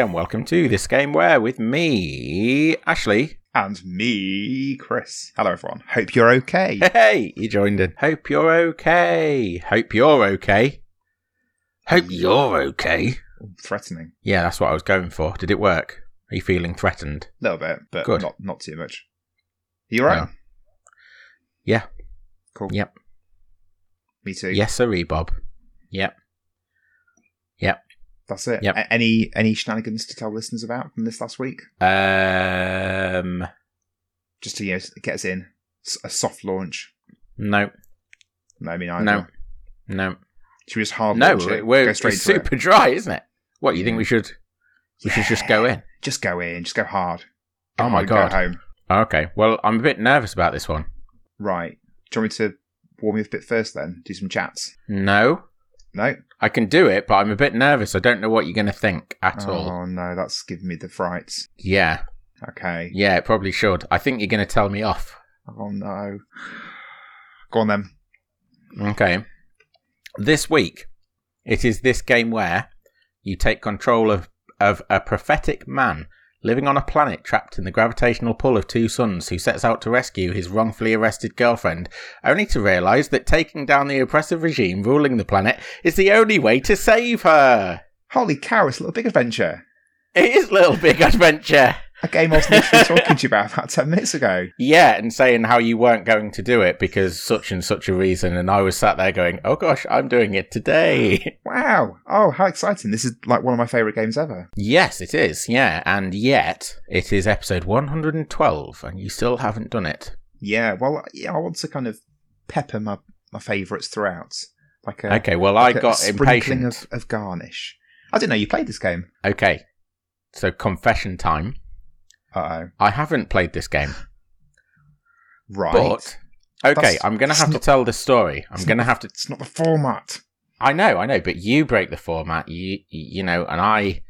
And welcome to this game where with me, Ashley. And me, Chris. Hello, everyone. Hope you're okay. Hey, you joined in. Hope you're okay. Hope you're okay. Hope you're okay. Threatening. Yeah, that's what I was going for. Did it work? Are you feeling threatened? A little bit, but Good. not not too much. Are You alright? Oh. Yeah. Cool. Yep. Me too. Yes, sirree, Bob. Yep. That's it. Yep. A- any any shenanigans to tell listeners about from this last week? Um, Just to you know, get us in. A soft launch. no, No, I mean, either. no, no, Should we just hard no. launch it? We're go straight it's super it? dry, isn't it? What you think we should? We should just go in. Just go in. Just go hard. Go Oh my hard, go God. home. Okay. Well, I'm a bit nervous about this one. Right. Do you want me to warm you up a bit first then? Do some chats? No, No? I can do it, but I'm a bit nervous. I don't know what you're going to think at oh, all. Oh, no. That's giving me the frights. Yeah, Okay. yeah, it probably should. I think you're going to tell me off. Oh, no. Go on then. Okay. This week, it is this game where you take control of, of a prophetic man living on a planet trapped in the gravitational pull of two suns who sets out to rescue his wrongfully arrested girlfriend, only to realise that taking down the oppressive regime ruling the planet is the only way to save her. Holy cow, it's a little big adventure. It is a Little Big Adventure. A game I was literally talking to you about about 10 minutes ago. Yeah, and saying how you weren't going to do it because such and such a reason, and I was sat there going, "Oh gosh, I'm doing it today." Wow. Oh, how exciting. This is like one of my favourite games ever. yes, it is. Yeah, and yet it is episode 112, and you still haven't done it. Yeah, well, yeah, I want to kind of pepper my, my favourites throughout. Like a, Okay, well, like I a got sprinkling impatient. of, of garnish. I didn't know you played this game. Okay, so confession time. Uh oh. I haven't played this game, Right. but okay, That's- I'm going to have to tell the story. I'm going to have to It's not the format. I know, I know, but you break the format, you you know, and I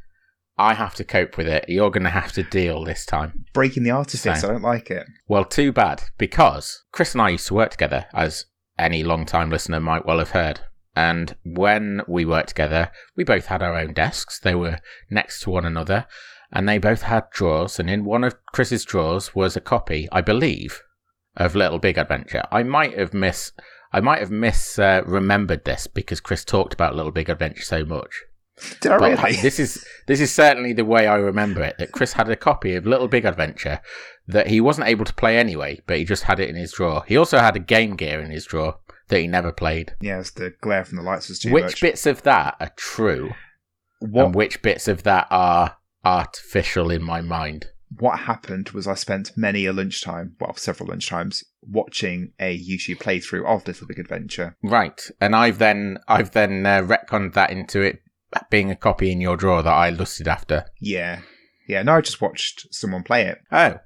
I have to cope with it. You're going to have to deal this time. Breaking the artifice. So- I don't like it. Well, too bad because Chris and I used to work together, as any long-time listener might well have heard. And when we worked together, we both had our own desks. They were next to one another, and they both had drawers. And in one of Chris's drawers was a copy, I believe, of Little Big Adventure. I might have miss, I might have mis uh, remembered this because Chris talked about Little Big Adventure so much. Did I But really? this is this is certainly the way I remember it. That Chris had a copy of Little Big Adventure that he wasn't able to play anyway, but he just had it in his drawer. He also had a Game Gear in his drawer that he never played. yeah, it's the glare from the lights was too much. which much. bits of that are true, what, and which bits of that are artificial in my mind? what happened was I spent many a lunchtime, well, several lunchtimes, watching a YouTube playthrough of Little Big Adventure. Right, and I've then I've then uh, retconned that into it being a copy in your drawer that I lusted after. Yeah. Yeah, no, I just watched someone play it. Oh,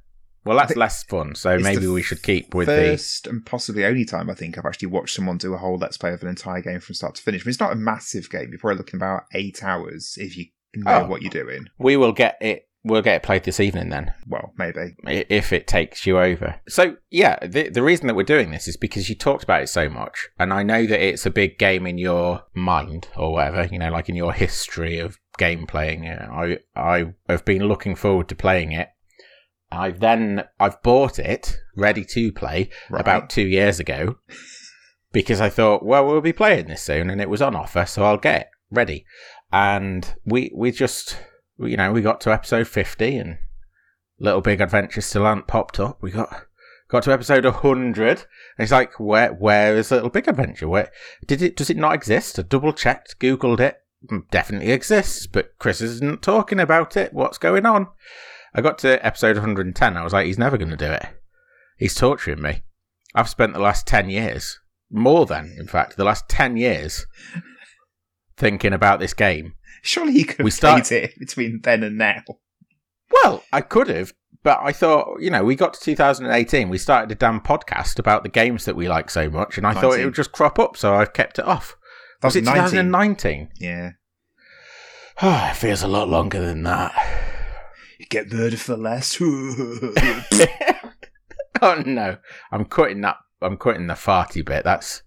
well, that's less fun. So maybe we should keep with the. First and possibly only time I think I've actually watched someone do a whole let's play of an entire game from start to finish. I mean, it's not a massive game. You're probably looking about eight hours if you know Oh. what you're doing. We will get it. We'll get it played this evening then. Well, maybe. if it takes you over. So yeah, the the reason that we're doing this is because you talked about it so much, and I know that it's a big game in your mind or whatever, you know, like in your history of game playing. I I have been looking forward to playing it. I've then I've bought it ready to play Right. about two years ago because I thought, well, we'll be playing this soon, and it was on offer, so I'll get it ready. And we we just you know we got to episode fifty, and Little Big Adventure still hadn't popped up. We got got to episode hundred, and it's like, where where is Little Big Adventure? Where did it? Does it not exist? I double checked, googled it. Mm, Definitely exists, but Chris isn't talking about it. What's going on? I got to episode 110. I was like, he's never going to do it. He's torturing me. I've spent the last 10 years, more than, in fact, the last 10 years thinking about this game. Surely you could We have start- played it between then and now. Well, I could have, but I thought, you know, we got to 2018. We started a damn podcast about the games that we like so much, and I thought it would just crop up, so I've kept it off. Was it 19. 2019? Yeah. Oh, it feels a lot longer than that. You get murdered for less. oh no, I'm quitting that. I'm quitting the farty bit. That's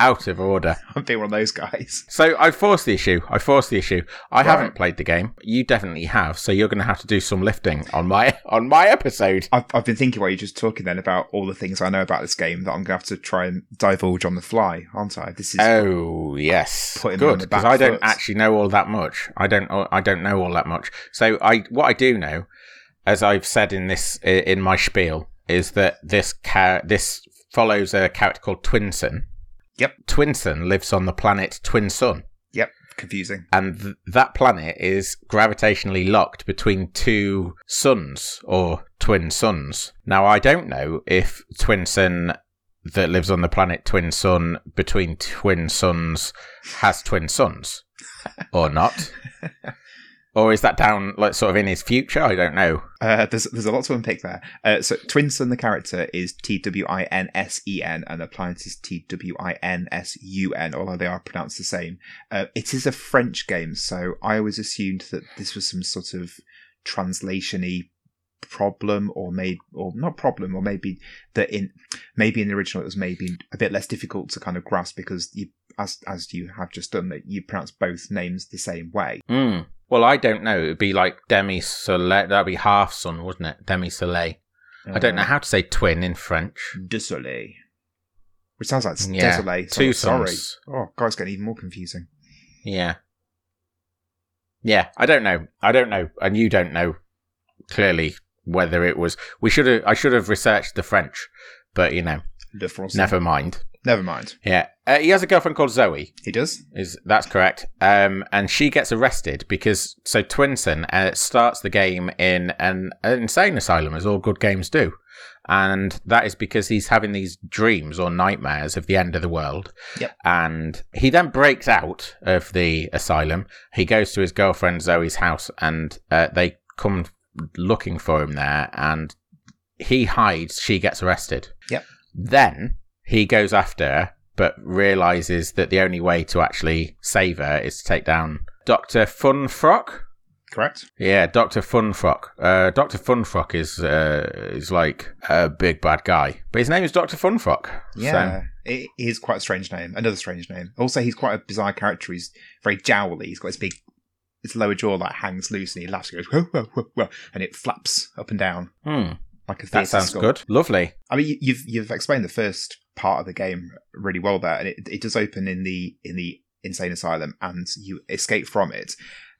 out of order. I'm being one of those guys. So I forced the issue. I forced the issue. I Right. haven't played the game. You definitely have. So you're going to have to do some lifting on my on my episode. I've, I've been thinking while you're just talking then about all the things I know about this game that I'm going to have to try and divulge on the fly, aren't I? This is Oh yes, good because I don't foot. actually know all that much. I don't. I don't know all that much. So I what I do know, as I've said in this in my spiel, is that this ca- this follows a character called Twinsen. Yep. Twinsen lives on the planet Twinsun. yep, confusing. and th- that planet is gravitationally locked between two suns or twin suns. Now, I don't know if Twin Sun that lives on the planet Twinsun between twin suns has twin suns or not. or is that down like sort of in his future? I don't know. Uh, there's there's a lot to unpick there. Uh, so Twinsen, the character, is T W I N S E N, and the planet is T W I N S U N, although they are pronounced the same. Uh, it is a French game, so I always assumed that this was some sort of translation-y problem or made or not problem or maybe that in maybe in the original it was maybe a bit less difficult to kind of grasp because you as as you have just done that you pronounce both names the same way Hmm. Well, I don't know. It'd be like demi soleil. That'd be half sun, wouldn't it? Demi soleil. I don't know mm. how to say twin in French. de soleil which sounds like Yeah, désolé two so- sorry suns. oh god it's getting even more confusing Yeah. Yeah, I don't know. I don't know, and you don't know clearly whether it was. We should have. I should have researched the French, but you know, never mind. Never mind Yeah, uh, he has a girlfriend called Zoe. he does Is that's correct? Um, and she gets arrested because so Twinsen uh, starts the game in an, an insane asylum, as all good games do, and that is because he's having these dreams or nightmares of the end of the world. Yep. And he then breaks out of the asylum. He goes to his girlfriend Zoe's house, and uh, they come looking for him there, and he hides. She gets arrested. Yep. Then he goes after but realizes that the only way to actually save her is to take down Doctor Funfrock. correct Yeah, Doctor Funfrock. Uh, Doctor Funfrock is uh, is like a big bad guy, but his name is Doctor Funfrock. yeah it is quite a strange name another strange name also he's quite a bizarre character he's very jowly he's got his big his lower jaw like hangs loose and he laughs and goes whoa, whoa, whoa, whoa, and it flaps up and down hmm, like a that sounds good. Lovely. I mean, you've you've explained the first part of the game really well there, and it, it does open in the in the insane asylum, and you escape from it,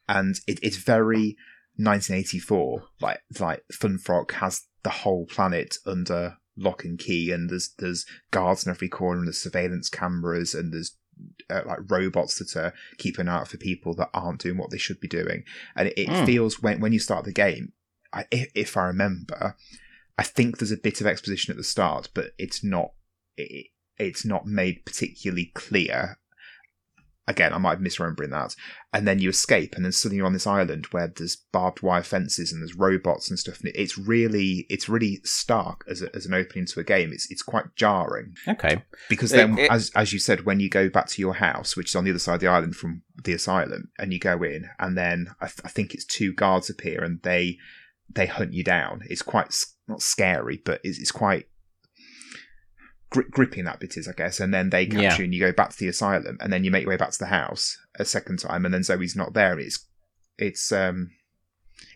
and it, it's very 1984. Like like Funfrock has the whole planet under lock and key, and there's there's guards in every corner, and there's surveillance cameras, and there's uh, like robots that are keeping out for people that aren't doing what they should be doing, and it, it Hmm. feels when when you start the game, I, if, if I remember, I think there's a bit of exposition at the start, but it's not it, it's not made particularly clear. Again, I might be misremembering that. And then you escape, and then suddenly you're on this island where there's barbed wire fences and there's robots and stuff. And it's really it's really stark as, a, as an opening to a game. It's it's quite jarring Okay. because uh, then, it- as as you said, when you go back to your house, which is on the other side of the island from the asylum, and you go in, and then I, th- I think it's two guards appear and they they hunt you down. It's quite not scary, but it's, it's quite gri- gripping. That bit is, I guess. And then they capture Yeah. you, and you go back to the asylum, and then you make your way back to the house a second time, and then Zoe's not there. It's it's um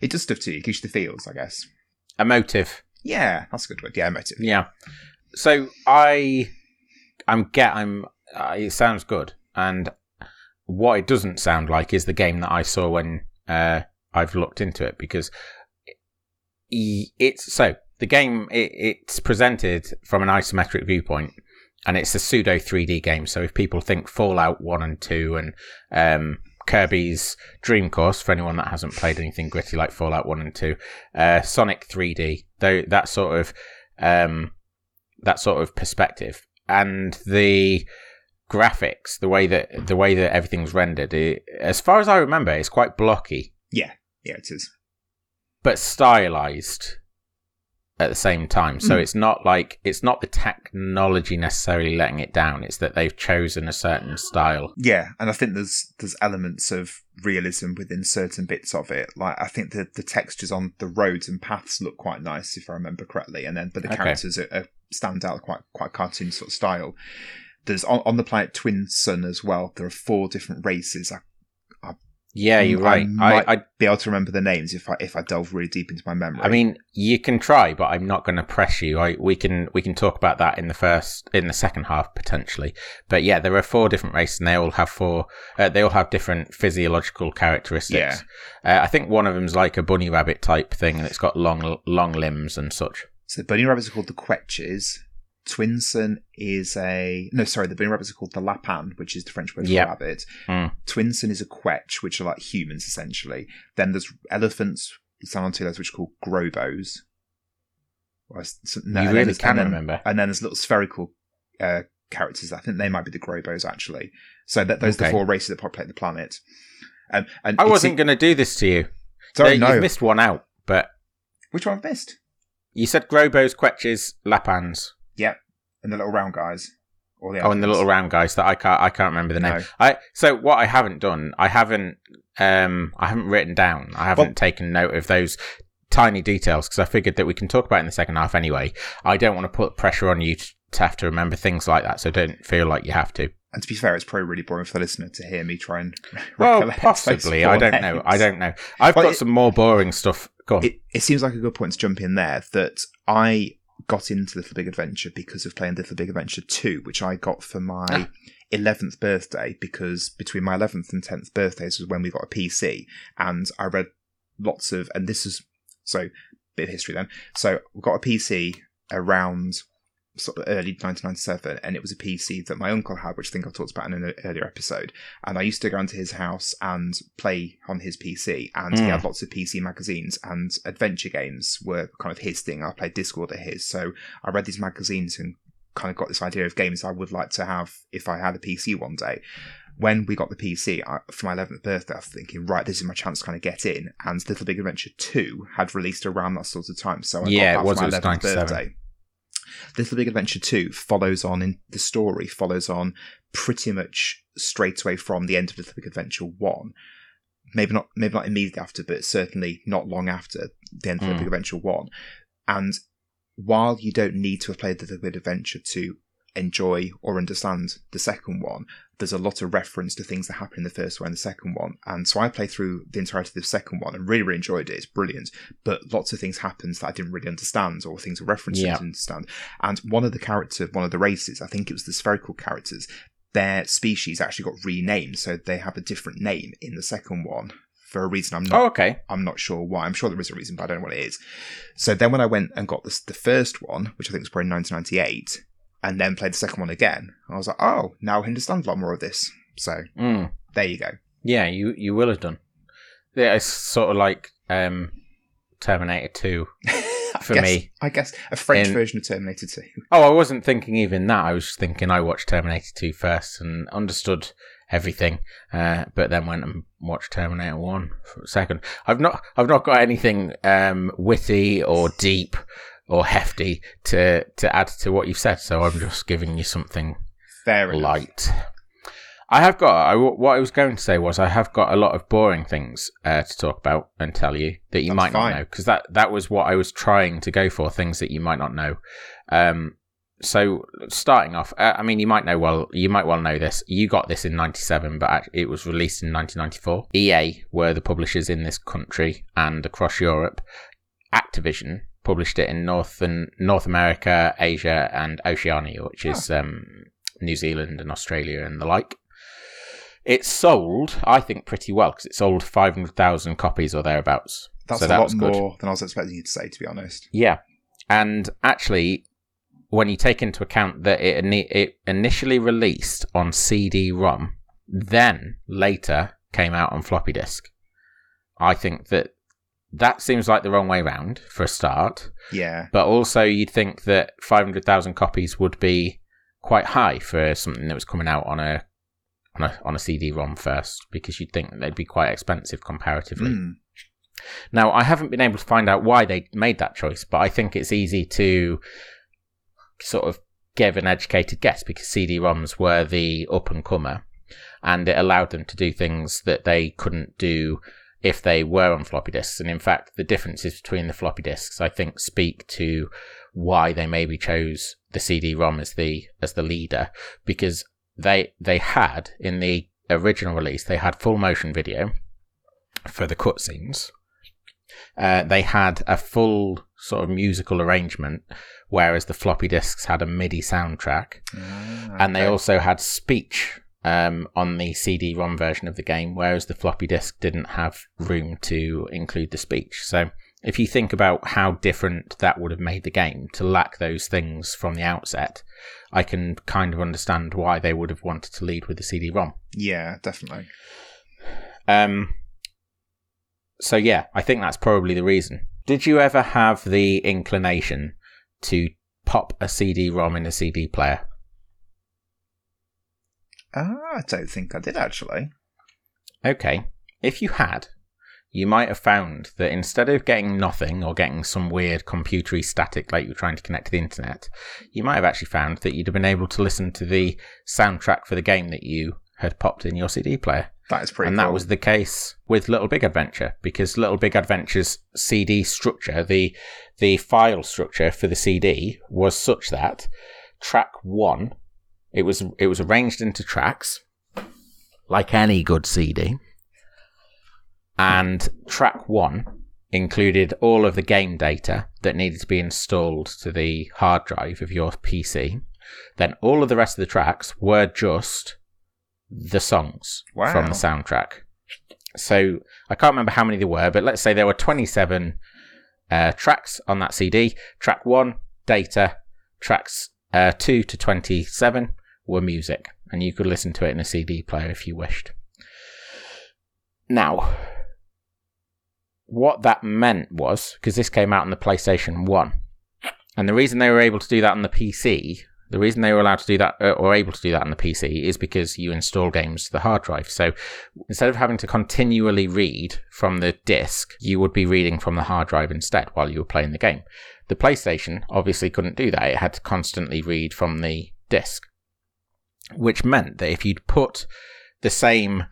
it does stuff to you, it gives you the feels, I guess. Emotive. Yeah, that's a good word. Yeah, emotive. Yeah. So I, I'm get. I'm. Uh, it sounds good, and what it doesn't sound like is the game that I saw when uh, I've looked into it because it's so the game it, it's presented from an isometric viewpoint and it's a pseudo 3D game. So if people think Fallout one and two and um, Kirby's Dream Course for anyone that hasn't played anything gritty like Fallout one and two, uh, Sonic 3D, though that sort of um, that sort of perspective and the graphics, the way that the way that everything's rendered, it, as far as I remember, it's quite blocky Yeah, yeah, it is. but stylized at the same time. So Mm. it's not like it's not the technology necessarily letting it down. It's that they've chosen a certain style. Yeah, and I think there's there's elements of realism within certain bits of it. Like I think the the textures on the roads and paths look quite nice if I remember correctly, and then but the Okay. characters are, are stand out quite quite cartoon sort of style. there's on, on the planet Twinsun as well. There are four different races. I Yeah, you're I right. might- I, I, be able to remember the names if I if I delve really deep into my memory. I mean, you can try, but I'm not going to press you. I, we can we can talk about that in the first in the second half potentially. But yeah, there are four different races, and they all have four. Uh, they all have different physiological characteristics. Uh, I think one of them's like a bunny rabbit type thing, and it's got long long limbs and such. so the bunny rabbits are called the Quetches. Twinsen is a no, sorry, the bunny rabbits are called the Lapin, which is the French word Yep. for rabbit. Mm. Twinsen is a Quetch, which are like humans essentially. Then there's elephants, Sanontilos, which are called Grobos. S- no, you really can remember. And then there's little spherical uh, characters. I think they might be the Grobos actually. So that those are the four races that populate the planet. Um, and I wasn't going to do this to you. Sorry, no. You've missed one out, but Which one I've missed? you said Grobos, Quetches, Lapans. Yep. And the little round guys. Or the Oh, and the little round guys that I can't I can't remember the name. I so what I haven't done, I haven't um I haven't written down. I haven't Well- taken note of those tiny details because I figured that we can talk about it in the second half anyway. I don't want to put pressure on you to, to have to remember things like that, so don't feel like you have to. And to be fair, it's probably really boring for the listener to hear me try and. Well, possibly. I don't know. I don't know. I've Well, got it- some more boring stuff. Go on. It, it seems like a good point to jump in there that I got into Little Big Adventure because of playing Little Big Adventure 2, which I got for my Ah. 11th birthday because between my 11th and 10th birthdays was when we got a PC. And I read lots of, and this is, so, bit of history then. So, we got a PC around sort of early 1997, and it was a PC that my uncle had, which I think I talked about in an earlier episode. And I used to go into his house and play on his PC, and he Mm. had lots of PC magazines, and adventure games were kind of his thing. I played Discworld at his, so I read these magazines and kind of got this idea of games I would like to have if I had a PC one day. When we got the PC I, for my 11th birthday, I was thinking, right, this is my chance to kind of get in. And Little Big Adventure 2 had released around that sort of time, so I Yeah, it got that was, for it my was 11th birthday. Little Big Adventure 2 follows on in the story, follows on pretty much straight away from the end of Little Big Adventure 1. Maybe not maybe not immediately after, but certainly not long after the end of Little Mm. Big Adventure 1. And while you don't need to have played Little Big Adventure to enjoy or understand the second one, there's a lot of reference to things that happen in the first one and the second one. And so I played through the entirety of the second one and really, really enjoyed it. It's brilliant. But lots of things happened that I didn't really understand or things are referenced that I didn't understand. And one of the characters, one of the races, I think it was the spherical characters, their species actually got renamed. So they have a different name in the second one. For a reason I'm not oh, okay. I'm not sure why. I'm sure there is a reason, but I don't know what it is. So then when I went and got this, the first one, which I think was probably 1998, and then played the second one again, I was like, oh, now I understand a lot more of this. So Mm. there you go. Yeah, you you will have done. Yeah, it's sort of like um, Terminator Two for guess- me. I guess a French In- version of Terminator 2. Oh, I wasn't thinking even that. I was thinking I watched Terminator 2 first and understood everything, uh, but then went and watched Terminator 1 for a second. I've not, I've not got anything um, witty or deep or hefty to to add to what you've said, so I'm just giving you something Fair enough. light. I have got. I, what I was going to say was I have got a lot of boring things uh, to talk about and tell you that you That's might fine. not know because that that was what I was trying to go for things that you might not know. Um, so starting off, uh, I mean, you might know well. You might well know this. You got this in '97, but it was released in 1994. EA were the publishers in this country and across Europe. Activision published it in North and North America, Asia, and Oceania, which is um, New Zealand and Australia and the like. It sold, I think, pretty well because it sold 500,000 copies or thereabouts. That's So a that lot was good. more than I was expecting you to say, to be honest. Yeah. And actually, when you take into account that it, it initially released on CD ROM, then later came out on floppy disk, I think that that seems like the wrong way round for a start. Yeah. But also, you'd think that 500,000 copies would be quite high for something that was coming out on a on a on a CD-ROM first, because you'd think they'd be quite expensive comparatively. Mm. Now, I haven't been able to find out why they made that choice, but I think it's easy to sort of give an educated guess because CD-ROMs were the up and comer, and it allowed them to do things that they couldn't do if they were on floppy disks. And in fact, the differences between the floppy disks, I think, speak to why they maybe chose the CD-ROM as the as the leader because they they had in the original release they had full motion video for the cutscenes. Uh, they had a full sort of musical arrangement, whereas the floppy disks had a MIDI soundtrack, Ah, and they also had speech um, on the CD-ROM version of the game, whereas the floppy disk didn't have room to include the speech. So if you think about how different that would have made the game to lack those things from the outset, I can kind of understand why they would have wanted to lead with the CD-ROM. Yeah, definitely. Um, so yeah, I think that's probably the reason. Did you ever have the inclination to pop a CD-ROM in a CD player? Ah, I don't think I did actually. Okay, if you had, you might have found that instead of getting nothing or getting some weird computery static like you're trying to connect to the internet, you might have actually found that you'd have been able to listen to the soundtrack for the game that you had popped in your CD player. That is pretty and cool. that was the case with Little Big Adventure because Little Big Adventure's CD structure, the the file structure for the CD was such that track one, it was it was arranged into tracks, like any good CD, and track one included all of the game data that needed to be installed to the hard drive of your PC. Then all of the rest of the tracks were just the songs Wow. from the soundtrack. So I can't remember how many there were, but let's say there were 27 uh, tracks on that CD. Track one, data. Tracks uh, two to 27 were music, and you could listen to it in a CD player if you wished. Now, what that meant was because this came out on the PlayStation 1, and the reason they were able to do that on the PC the reason they were allowed to do that uh, or able to do that on the PC is because you install games to the hard drive. So instead of having to continually read from the disk, you would be reading from the hard drive instead while you were playing the game. The PlayStation obviously couldn't do that. It had to constantly read from the disk, which meant that if you'd put the same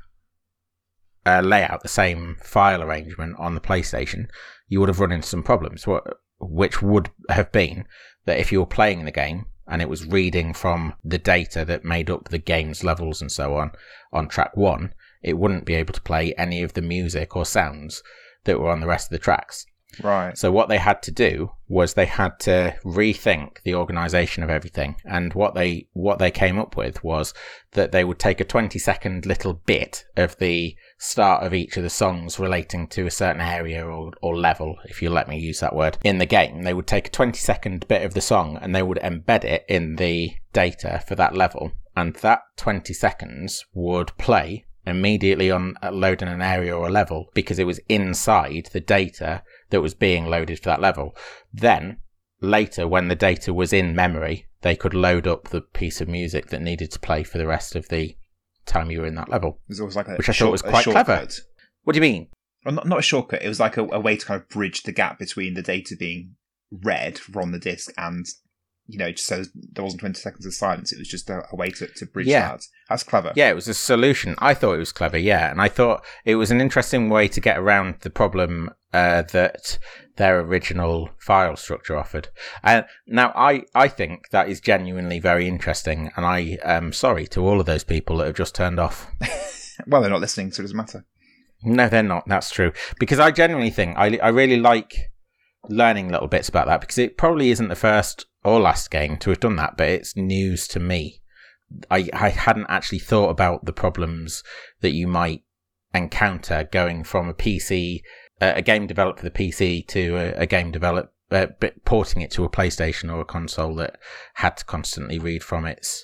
uh, layout, the same file arrangement on the PlayStation, you would have run into some problems, wh- which would have been that if you were playing the game and it was reading from the data that made up the game's levels and so on on track one, it wouldn't be able to play any of the music or sounds that were on the rest of the tracks. Right. So what they had to do was they had to rethink the organization of everything. And what they what they came up with was that they would take a 20 second little bit of the start of each of the songs relating to a certain area or, or level, if you let me use that word, in the game. They would take a 20 second bit of the song and they would embed it in the data for that level. And that 20 seconds would play immediately on loading an area or a level because it was inside the data that was being loaded for that level. Then later, when the data was in memory, they could load up the piece of music that needed to play for the rest of the time you were in that level. It was always like a Which I thought was quite clever. What do you mean? Well, not, not a shortcut. It was like a, a way to kind of bridge the gap between the data being read from the disk and, you know, just so there wasn't 20 seconds of silence. It was just a, a way to, to bridge Yeah. that. That's clever. Yeah, it was a solution. I thought it was clever, yeah. And I thought it was an interesting way to get around the problem uh, that their original file structure offered. Uh, now, I, I think that is genuinely very interesting. And I am sorry to all of those people that have just turned off. Well, they're not listening, so it doesn't matter. No, they're not. That's true. Because I genuinely think I, I really like learning little bits about that because it probably isn't the first or last game to have done that, but it's news to me. I, I hadn't actually thought about the problems that you might encounter going from a PC, uh, a game developed for the PC to a, a game developed, uh, porting it to a PlayStation or a console that had to constantly read from its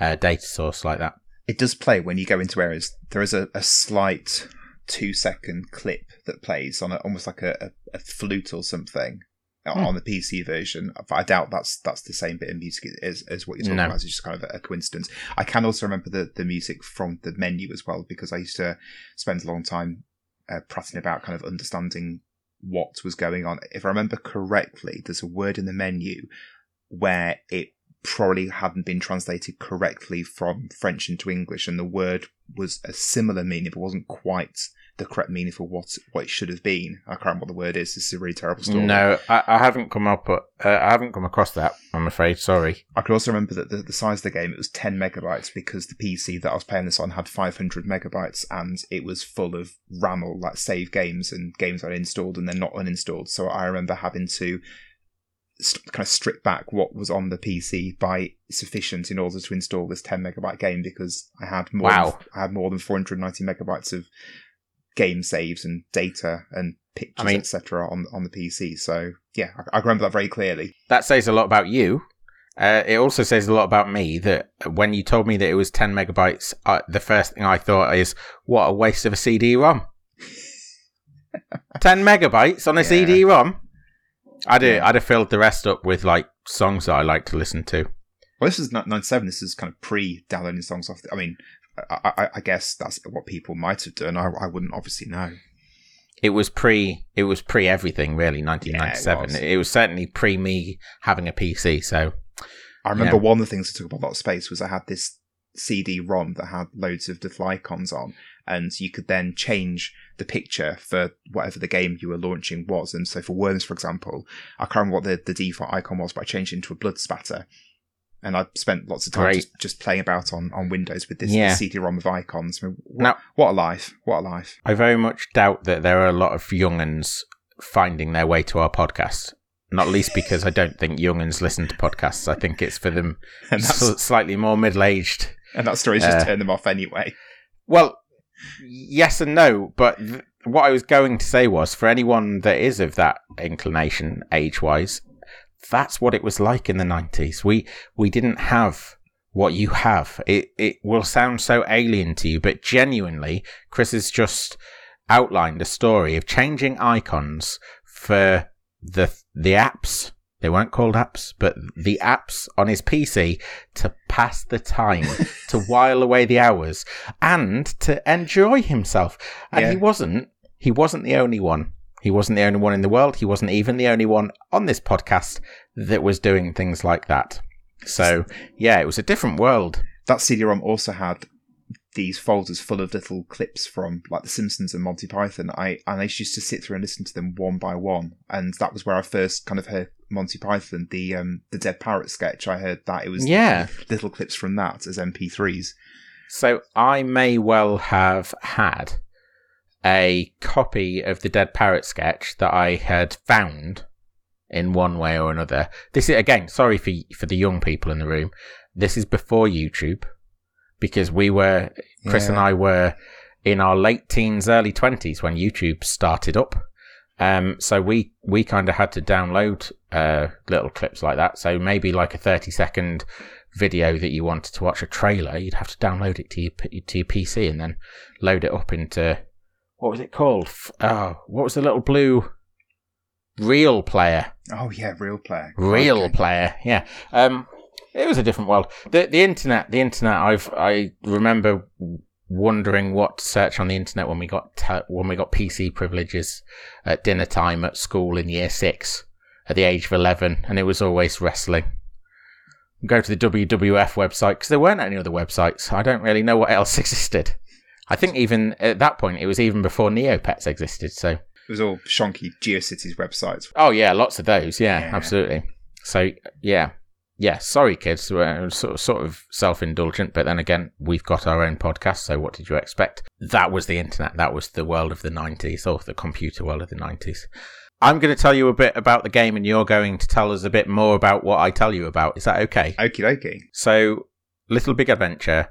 uh, data source like that. It does play when you go into areas. There is a, a slight two second clip that plays on a, almost like a, a, flute or something Hmm. on the PC version. But I doubt that's that's the same bit of music as, as what you're talking No. about. It's just kind of a, a coincidence. I can also remember the, the music from the menu as well because I used to spend a long time uh, prattling about kind of understanding what was going on. If I remember correctly, there's a word in the menu where it probably hadn't been translated correctly from French into English, and the word was a similar meaning, but wasn't quite the correct meaning for what what it should have been. I can't remember what the word is. This is a really terrible story. No, I, I haven't come up. Uh, I haven't come across that. I'm afraid. Sorry. I can also remember that the, the size of the game it was 10 megabytes because the PC that I was playing this on had 500 megabytes and it was full of RAM or like save games and games I installed and then not uninstalled. So I remember having to st- kind of strip back what was on the PC by sufficient in order to install this 10 megabyte game because I had more. Wow. Than, I had more than 490 megabytes of game saves and data and pictures, I mean- etc. on on the PC. So yeah, I, I remember that very clearly. That says a lot about you. Uh, it also says a lot about me that when you told me that it was 10 megabytes, uh, the first thing I thought is, what a waste of a CD-ROM. 10 megabytes on a Yeah. CD-ROM? I'd, Yeah. I'd have filled the rest up with like songs that I like to listen to. Well, this is not 97. This is kind of pre downloading songs off. The, I mean, I, I, I guess that's what people might have done. I, I wouldn't obviously know. It was pre, it was pre everything really, 1997. was. it, was. certainly pre me having a PC, so I remember Yeah. one of the things that took up a lot of space was I had this CD-ROM that had loads of little icons on, and you could then change the picture for whatever the game you were launching was. And so for Worms, for example, I can't remember what the, the default icon was, but I changed it into a blood spatter. And I spent lots of time just, just playing about on, on Windows with this, Yeah. CD-ROM of icons. I mean, what, Now- what a life! What a life! I very much doubt that there are a lot of younguns finding their way to our podcast. Not least because I don't think younguns listen to podcasts. I think it's for them And that's, sl- slightly more middle aged. and that story's just uh, turned them off anyway. Well, yes and no, but th- what I was going to say was for anyone that is of that inclination age wise, that's what it was like in the 90s. We we didn't have what you have. It it will sound so alien to you, but genuinely, Chris has just outlined a story of changing icons for the the apps. They weren't called apps, but the apps on his PC to pass the time, to while away the hours, and to enjoy himself. And Yeah. he wasn't. He wasn't the only one. He wasn't the only one in the world. He wasn't even the only one on this podcast that was doing things like that. So yeah, it was a different world. that CD-ROM also had these folders full of little clips from like The Simpsons and Monty Python. I and I used to sit through and listen to them one by one, and that was where I first kind of heard Monty Python, the um the Dead Parrot sketch. I heard that it was Yeah. little clips from that as MP3s. So I may well have had a copy of the Dead Parrot sketch that I had found in one way or another. This is again, sorry for for the young people in the room. This is before YouTube because we were Chris and I were in our late teens, early twenties when YouTube started up. Um, so we we kind of had to download uh, little clips like that. So maybe like a thirty second video that you wanted to watch a trailer, you'd have to download it to your to your PC and then load it up into what was it called? Oh, what was the little blue real player? Oh yeah, Real Player. Real Okay. player, yeah. Um, it was a different world. the The internet, the internet. I've I remember wondering what to search on the internet when we got te- when we got PC privileges at dinner time at school in year six at the age of eleven, and it was always wrestling. Go to the WWF website because there weren't any other websites. I don't really know what else existed. I think even at that point it was even before Neopets existed. So It was all shonky GeoCities websites. Oh yeah, lots of those. Yeah, Yeah. absolutely. So yeah, yeah. Sorry, kids. We're uh, sort of, sort of self-indulgent, but then again, we've got our own podcast. So what did you expect? That was the internet. That was the world of the '90s, or the computer world of the '90s. I'm going to tell you a bit about the game, and you're going to tell us a bit more about what I tell you about. Is that okay? Okie dokie. So, Little Big Adventure,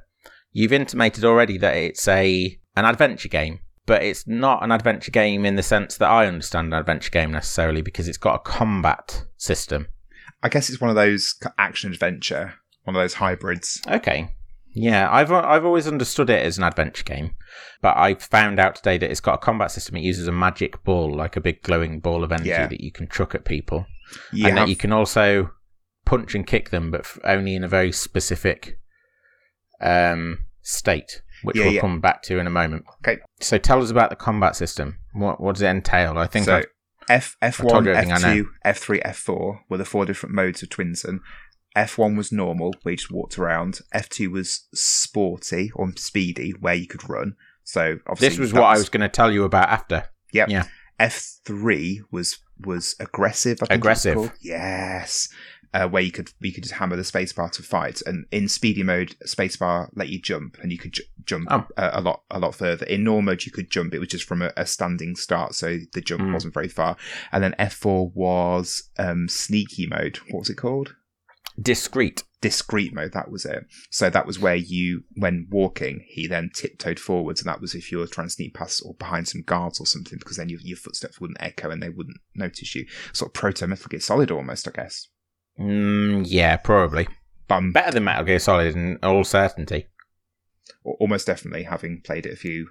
you've intimated already that it's a an adventure game, but it's not an adventure game in the sense that I understand an adventure game necessarily because it's got a combat system. I guess it's one of those action adventure, one of those hybrids. Okay. Yeah, I've uh, I've always understood it as an adventure game, but I found out today that it's got a combat system. It uses a magic ball, like a big glowing ball of energy Yeah. that you can chuck at people, and that you can also punch and kick them, but only in a very specific um, state, which Yeah, we'll yeah. come back to in a moment. Okay. So tell us about the combat system. What what does it entail? I think so I've- F F one, F everything I know. two, F three, F four were the four different modes of Twinsen. F one was normal, where you just walked around. F two was sporty or speedy, where you could run. So obviously This was what I was going to tell you about after. Yep. Yeah. F three was was aggressive. I think was Aggressive. Yes. Uh, where you could you could just hammer the spacebar to fight, and in speedy mode, spacebar let you jump, and you could j- jump Oh. uh, a lot a lot further. In normal mode, you could jump; it was just from a, a standing start, so the jump Mm. wasn't very far. And then F four was um, sneaky mode. What was it called? Discreet. discrete mode that was it so that was where you when walking he then tiptoed forwards and that was if you were trying to sneak past or behind some guards or something because then your, your footsteps wouldn't echo and they wouldn't notice you sort of proto metal solid almost i guess Mm, yeah, probably. But I'm Better than Metal Gear Solid in all certainty. almost definitely having played it a few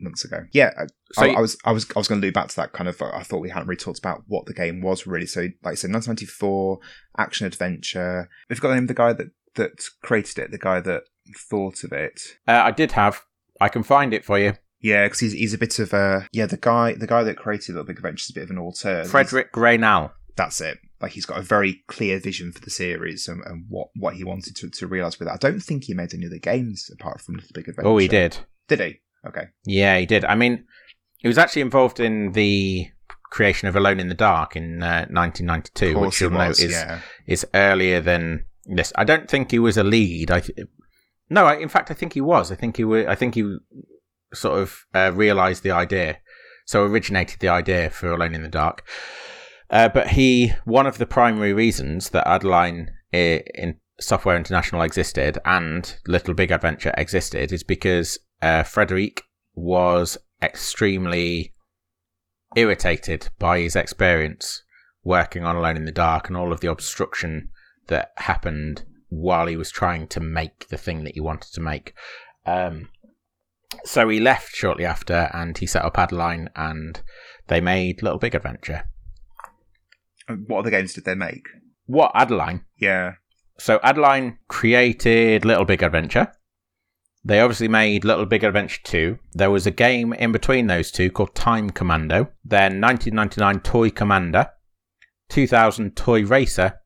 months ago yeah I, So I, I was i was i was going to loop back to that kind of i thought we hadn't really talked about what the game was really so like i said 1994 action adventure we've got the name of the guy that that created it the guy that thought of it uh, I did have. I can find it for you. Yeah, because he's he's a bit of a yeah the guy the guy that created Little Big Adventures is a bit of an auteur. He's- Frederick Raynal. That's it. Like he's got a very clear vision for the series and, and what what he wanted to, to realize with it. I don't think he made any other games apart from Little Big Adventure. Oh, he did. Did he? Okay. Yeah, he did. I mean, he was actually involved in the creation of Alone in the Dark in uh, 1992, Of which you'll note is yeah. is earlier than this. I don't think he was a lead. I th- no, I, in fact, I think he was. I think he wa I think he sort of uh, realized the idea, so originated the idea for Alone in the Dark. Uh, but he, one of the primary reasons that Adeline i- in Software International existed and Little Big Adventure existed is because uh, Frederic was extremely irritated by his experience working on Alone in the Dark and all of the obstruction that happened while he was trying to make the thing that he wanted to make. Um, so he left shortly after and he set up Adeline and they made Little Big Adventure. What other games did they make? What, Adeline? Yeah. So Adeline created Little Big Adventure. They obviously made Little Big Adventure 2. There was a game in between those two called Time Commando. Then 1999 Toy Commander. 2000 Toy Racer.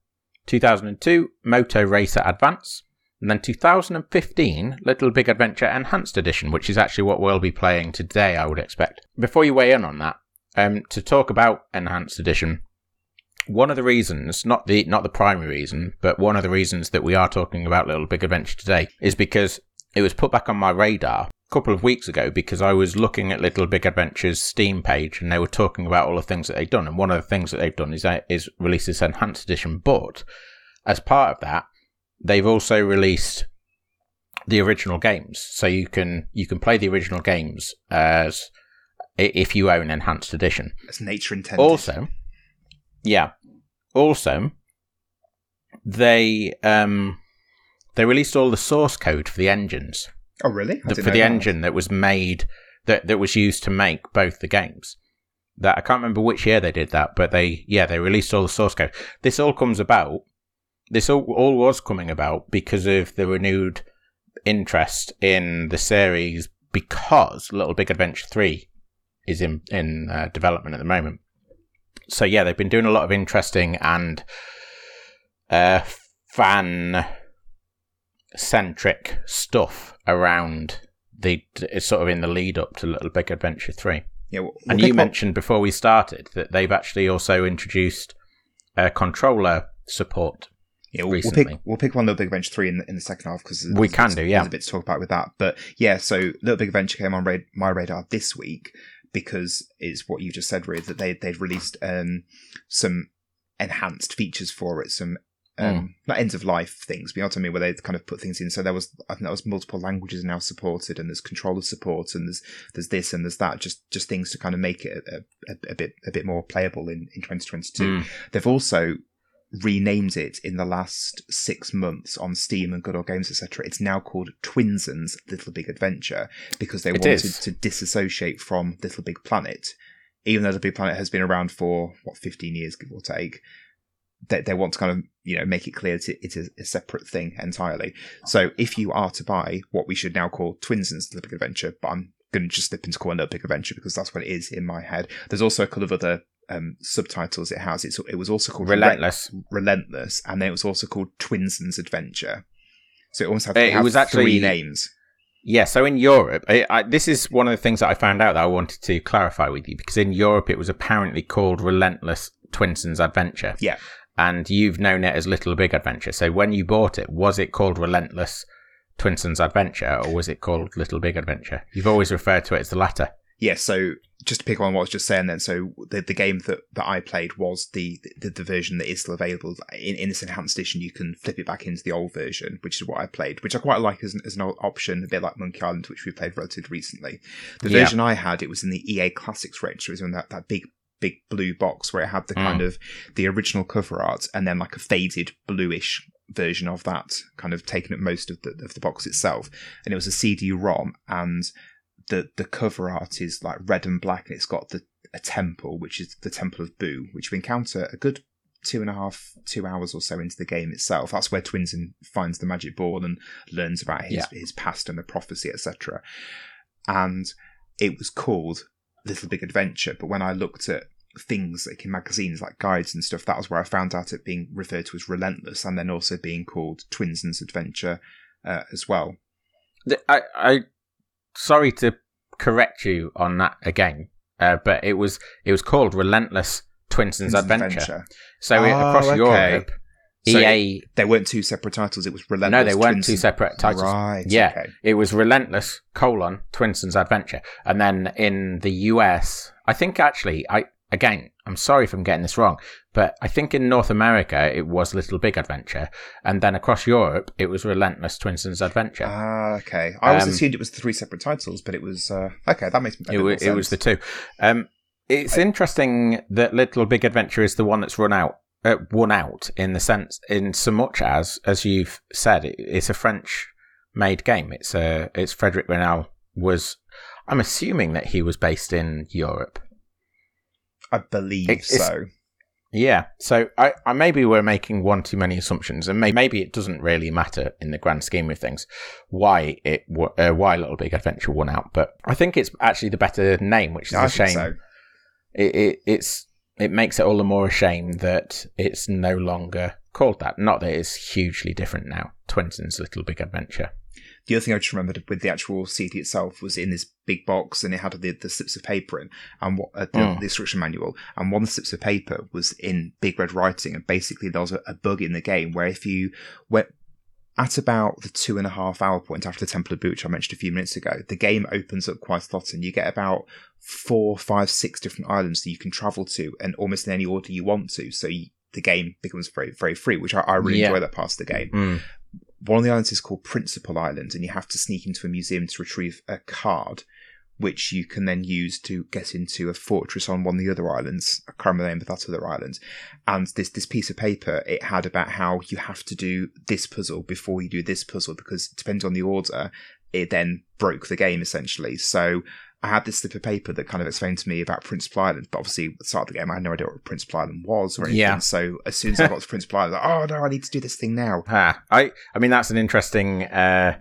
2002 Moto Racer Advance. And then 2015 Little Big Adventure Enhanced Edition, which is actually what we'll be playing today, I would expect. Before you weigh in on that, um, to talk about Enhanced Edition, one of the reasons, not the not the primary reason, but one of the reasons that we are talking about Little Big Adventure today is because it was put back on my radar a couple of weeks ago because I was looking at Little Big Adventure's Steam page and they were talking about all the things that they've done. And one of the things that they've done is uh, is release this enhanced edition. But as part of that, they've also released the original games, so you can you can play the original games as if you own enhanced edition. As nature intended. Also, yeah. Also, they um they released all the source code for the engines Oh, really? The, for the that. engine that was made that that was used to make both the games. That I can't remember which year they did that, but they yeah they released all the source code. This all comes about. This all all was coming about because of the renewed interest in the series because Little Big Adventure three is in in uh, development at the moment. So yeah, they've been doing a lot of interesting and uh, fan centric stuff around the it's sort of in the lead up to Little Big Adventure three. Yeah, we'll, And we'll you mentioned before we started that they've actually also introduced uh, controller support. Yeah, we'll, we'll pick we'll pick one Little Big Adventure three in the, in the second half because We can do, yeah. There's a bit to talk about with that, but yeah. So Little Big Adventure came on ra- my radar this week because it's what you just said, Reed, that they they'd released um, some enhanced features for it, some um, Hmm. not ends of life things, but you know what I mean, where they kind of put things in. So there was I think there was multiple languages now supported, and there's controller support, and there's there's this and there's that, just just things to kind of make it a, a, a bit a bit more playable in in 2022. Mm. They've also renamed it in the last six months on Steam and Good Old Games, etc. It's now called Twinsen's Little Big Adventure because they It wanted is. to disassociate from Little Big Planet. Even though Little Big Planet has been around for what 15 years, give or take, they, they want to kind of you know make it clear that it is a separate thing entirely. So if you are to buy what we should now call Twinsen's Little Big Adventure, but I'm going to just slip into calling it Little Big Adventure because that's what it is in my head. There's also a couple of other um, subtitles it has. It's, it was also called Re- Relentless. Relentless, and then it was also called Twinsen's Adventure. So it almost had It it was actually- three names. Yeah, so in Europe, I, I, this is one of the things that I found out that I wanted to clarify with you because in Europe it was apparently called Relentless Twinsen's Adventure. Yeah. And you've known it as Little Big Adventure. So when you bought it, was it called Relentless Twinsen's Adventure or was it called Little Big Adventure? You've always referred to it as the latter. Yeah, so just to pick on what I was just saying then, so the, the game that, that I played was the, the, the version that is still available. In, in this enhanced edition, you can flip it back into the old version, which is what I played, which I quite like as an, as an option, a bit like Monkey Island, which we played relatively recently. The Yeah. version I had, it was in the EA Classics range, it was in that, that big big blue box where it had the mm. kind of the original cover art and then like a faded bluish version of that kind of taken up most of the of the box itself and it was a CD-ROM and the the cover art is like red and black and it's got the a temple which is the temple of boo which we encounter a good two and a half two hours or so into the game itself. That's where twinsen finds the magic ball and learns about his Yeah. his past and the prophecy etc and it was called little big adventure but when i looked at things like in magazines like guides and stuff that was where i found out it being referred to as relentless and then also being called twinsen's adventure uh, as well. I, I, sorry to correct you on that again, uh, but it was it was called Relentless Twinson's Twinsen's Adventure. So Oh, across okay. Europe, So EA. There weren't two separate titles. It was relentless. No, they weren't Twinsen- two separate titles. Right. Yeah. Okay. It was Relentless colon Twinsen's Adventure, and then in the US, I think actually, I again, I'm sorry if I'm getting this wrong, but I think in North America it was Little Big Adventure, and then across Europe it was Relentless Twinsen's Adventure. Ah, okay. I always Um, assumed it was three separate titles, but it was uh, okay. That makes it, bit more wa- it was the two. Um, it's interesting that Little Big Adventure is the one that's run out, uh, won out in the sense, in so much as, as you've said, it, it's a French-made game. It's a, it's Frederic Raynal was. I'm assuming that he was based in Europe. I believe it's- so. Yeah, so I, I maybe we're making one too many assumptions, and maybe, maybe it doesn't really matter in the grand scheme of things why it uh, why Little Big Adventure won out. But I think it's actually the better name, which is I a shame. so. it, it it's it makes it all the more a shame that it's no longer called that. Not that it's hugely different now. Twinsen's Little Big Adventure. The other thing I just remembered with the actual CD itself was in this big box, and it had the, the slips of paper in, and what uh, the, Mm. the instruction manual. And one of the slips of paper was in big red writing, and basically there was a, a bug in the game where if you went at about the two and a half hour point after the Temple of Boot, which I mentioned a few minutes ago, the game opens up quite a lot, and you get about four, five, six different islands that you can travel to, and almost in any order you want to. So you, the game becomes very, very free, which I, I really Yeah. enjoy that part of the game Mm. One of the islands is called Principal Island, and you have to sneak into a museum to retrieve a card, which you can then use to get into a fortress on one of the other islands. I can't remember the name of that other island. And this this piece of paper, it had about how you have to do this puzzle before you do this puzzle, because depending on the order, it then broke the game essentially. So I had this slip of paper that kind of explained to me about Principal Island, but obviously at the start of the game I had no idea what Principal Island was or anything. Yeah. So as soon as I got to Principal Island, I was like, oh no, I need to do this thing now. Ah, I I mean that's an interesting uh,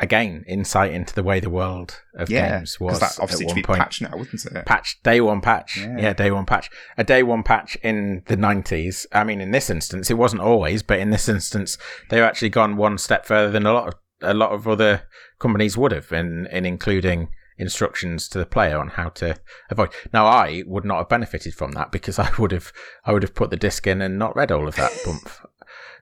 again insight into the way the world of Yeah, games was that obviously at one be point. patched now, wouldn't it? patch day one patch Yeah. yeah. day one patch a day one patch in the 90s i mean in this instance it wasn't always but in this instance they've actually gone one step further than a lot of a lot of other companies would have in in including instructions to the player on how to avoid now i would not have benefited from that because i would have i would have put the disc in and not read all of that bump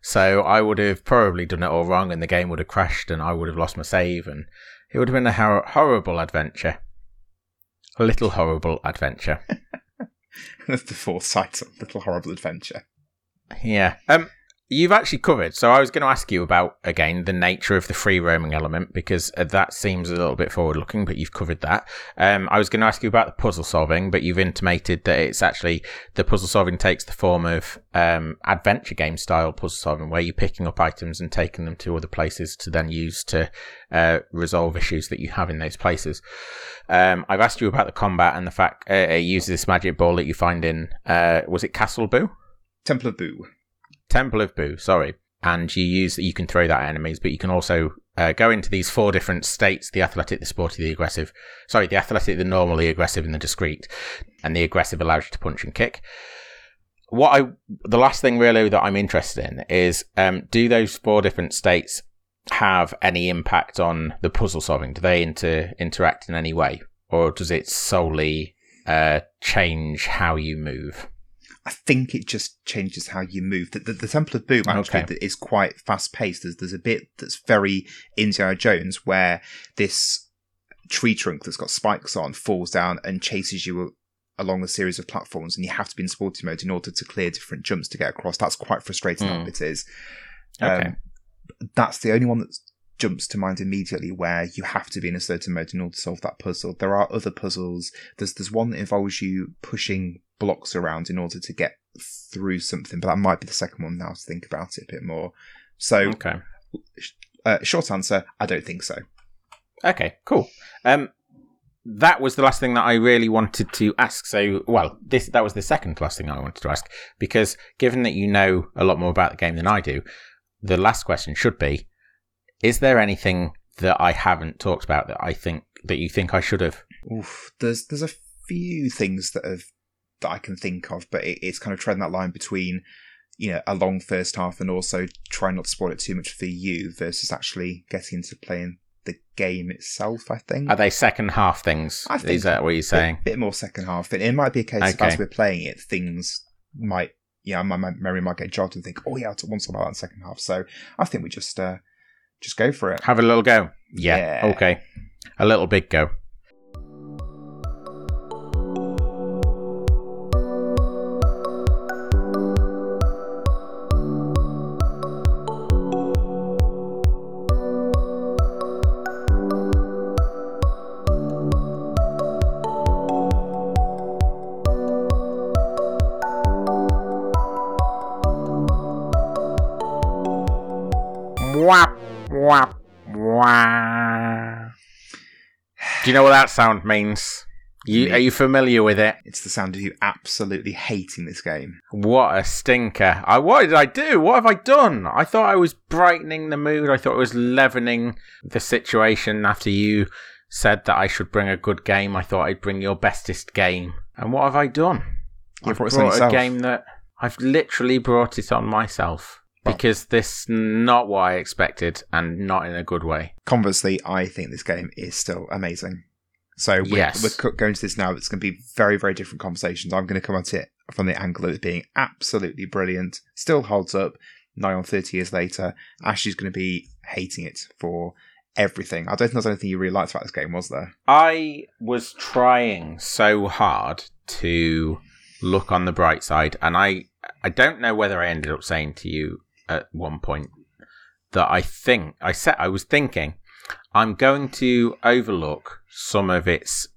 so i would have probably done it all wrong and the game would have crashed and i would have lost my save and it would have been a hor- horrible adventure a little horrible adventure. That's the fourth title, Little Horrible Adventure. Yeah. Um, you've actually covered. So I was going to ask you about again the nature of the free roaming element because uh, that seems a little bit forward looking, but you've covered that. Um, I was going to ask you about the puzzle solving, but you've intimated that it's actually the puzzle solving takes the form of um, adventure game style puzzle solving, where you're picking up items and taking them to other places to then use to uh, resolve issues that you have in those places. Um, I've asked you about the combat and the fact uh, it uses this magic ball that you find in uh, was it Castle Boo? Temple of Boo. Temple of Boo, sorry. And you use you can throw that at enemies, but you can also uh, go into these four different states: the athletic, the sporty, the aggressive. Sorry, the athletic, the normal, the aggressive, and the discreet. And the aggressive allows you to punch and kick. What I the last thing really that I'm interested in is um, do those four different states have any impact on the puzzle solving? Do they inter- interact in any way, or does it solely uh, change how you move? I think it just changes how you move. The, the, the Temple of Boom actually Okay. is quite fast paced. There's, there's a bit that's very Indiana Jones where this tree trunk that's got spikes on falls down and chases you along a series of platforms, and you have to be in sporty mode in order to clear different jumps to get across. That's quite frustrating. Hmm. That bit is. Okay. Um, that's the only one that jumps to mind immediately where you have to be in a certain mode in order to solve that puzzle. There are other puzzles. There's there's one that involves you pushing blocks around in order to get through something, but that might be the second one now to think about it a bit more. So, Okay. uh, short answer, I don't think so. Okay, cool. Um, that was the last thing that I really wanted to ask. So, well, this that was the second last thing I wanted to ask because given that you know a lot more about the game than I do, the last question should be: Is there anything that I haven't talked about that I think that you think I should have? Oof, there's there's a few things that have that I can think of, but it, it's kind of treading that line between you know a long first half and also trying not to spoil it too much for you versus actually getting into playing the game itself. I think Are they second half things? I think Is that what you're saying? bit, bit more second half. It, it might be a case of as we're playing it, things might yeah my, memory might get jogged and think oh yeah I took one about that in second half. So I think we just uh just go for it. Have a little go. Yeah. Yeah. Okay. A little big go. Wah. Do you know what that sound means? You, Me. are you familiar with it? It's the sound of you absolutely hating this game. What a stinker. I, what did I do? What have I done? I thought I was brightening the mood. I thought I was leavening the situation after you said that I should bring a good game. I thought I'd bring your bestest game. And what have I done? You I've brought brought a game that I've literally brought it on myself. Because this not what I expected and not in a good way. Conversely, I think this game is still amazing. So we're, Yes. we're going to this now. It's going to be very, very different conversations. I'm going to come at it from the angle of it being absolutely brilliant. Still holds up nigh on 30 years later. Ashley's going to be hating it for everything. I don't think there's anything you really liked about this game, was there? I was trying so hard to look on the bright side, and I I don't know whether I ended up saying to you at one point that I think I said I was thinking I'm going to overlook some of its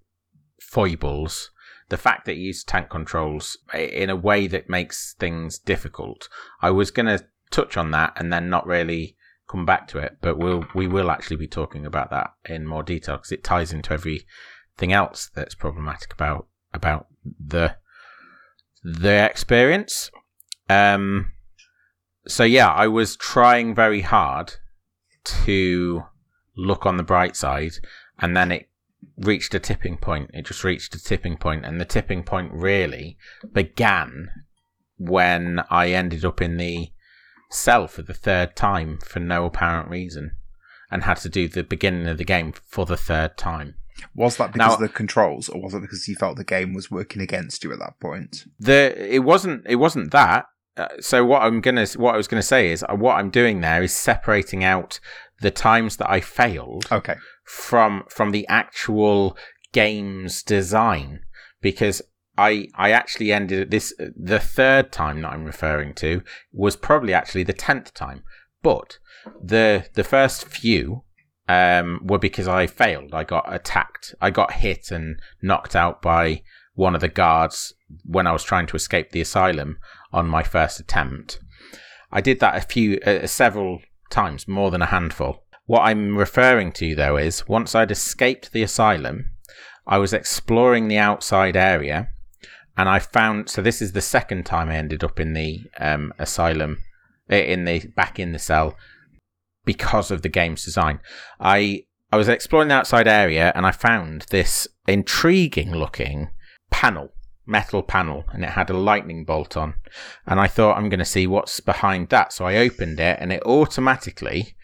foibles. The fact that it used tank controls in a way that makes things difficult. I was going to touch on that and then not really come back to it, but we'll we will actually be talking about that in more detail because it ties into everything else that's problematic about about the the experience. Um, so yeah, I was trying very hard to look on the bright side, and then it reached a tipping point. It just reached a tipping point, and the tipping point really began when I ended up in the cell for the third time for no apparent reason, and had to do the beginning of the game for the third time. Was that because Now- of the controls, or was it because you felt the game was working against you at that point? the it wasn't it wasn't that uh, so what i'm gonna what i was gonna say is uh, what i'm doing there is separating out the times that i failed Okay. from from the actual game's design because I I actually ended this the third time that I'm referring to was probably actually the tenth time, but the the first few um, were because I failed. I got attacked. I got hit and knocked out by one of the guards when I was trying to escape the asylum on my first attempt. I did that a few, uh, several times, more than a handful. What I'm referring to though is once I'd escaped the asylum, I was exploring the outside area and I found, so this is the second time I ended up in the um, asylum, eh, in the, back in the cell because of the game's design. I, I was exploring the outside area and I found this intriguing looking panel, metal panel, and it had a lightning bolt on. And I thought, I'm going to see what's behind that. So I opened it and it automatically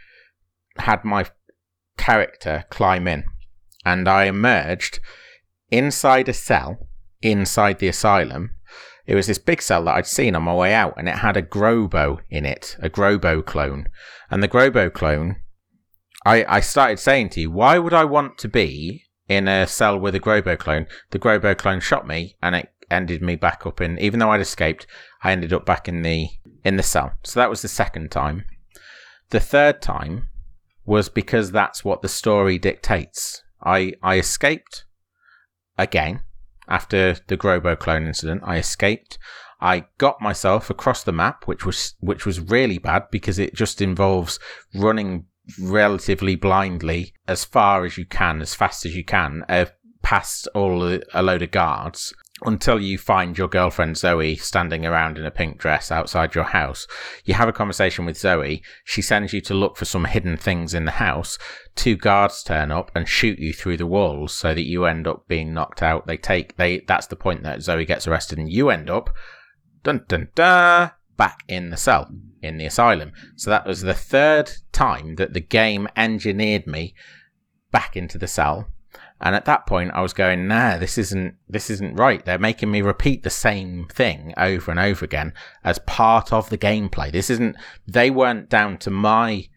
had my character climb in, and I emerged inside a cell inside the asylum. It was this big cell that I'd seen on my way out, and it had a Grobo in it, a Grobo clone. And the Grobo clone, I, I started saying to you, why would I want to be in a cell with a Grobo clone? The Grobo clone shot me, and it ended me back up in. Even though I'd escaped, I ended up back in the in the cell. So that was the second time. The third time was because that's what the story dictates. I I escaped again after the Grobo clone incident. I escaped. I got myself across the map, which was which was really bad because it just involves running relatively blindly as far as you can, as fast as you can, uh, past all a, a load of guards until you find your girlfriend Zoe standing around in a pink dress outside your house. You have a conversation with Zoe. She sends you to look for some hidden things in the house. Two guards turn up and shoot you through the walls so that you end up being knocked out. They take, they, that's the point that Zoe gets arrested and you end up, dun dun dun, back in the cell, in the asylum. So that was the third time that the game engineered me back into the cell and at that point, I was going, nah, this isn't, this isn't right. They're making me repeat the same thing over and over again as part of the gameplay. This isn't, they weren't down to my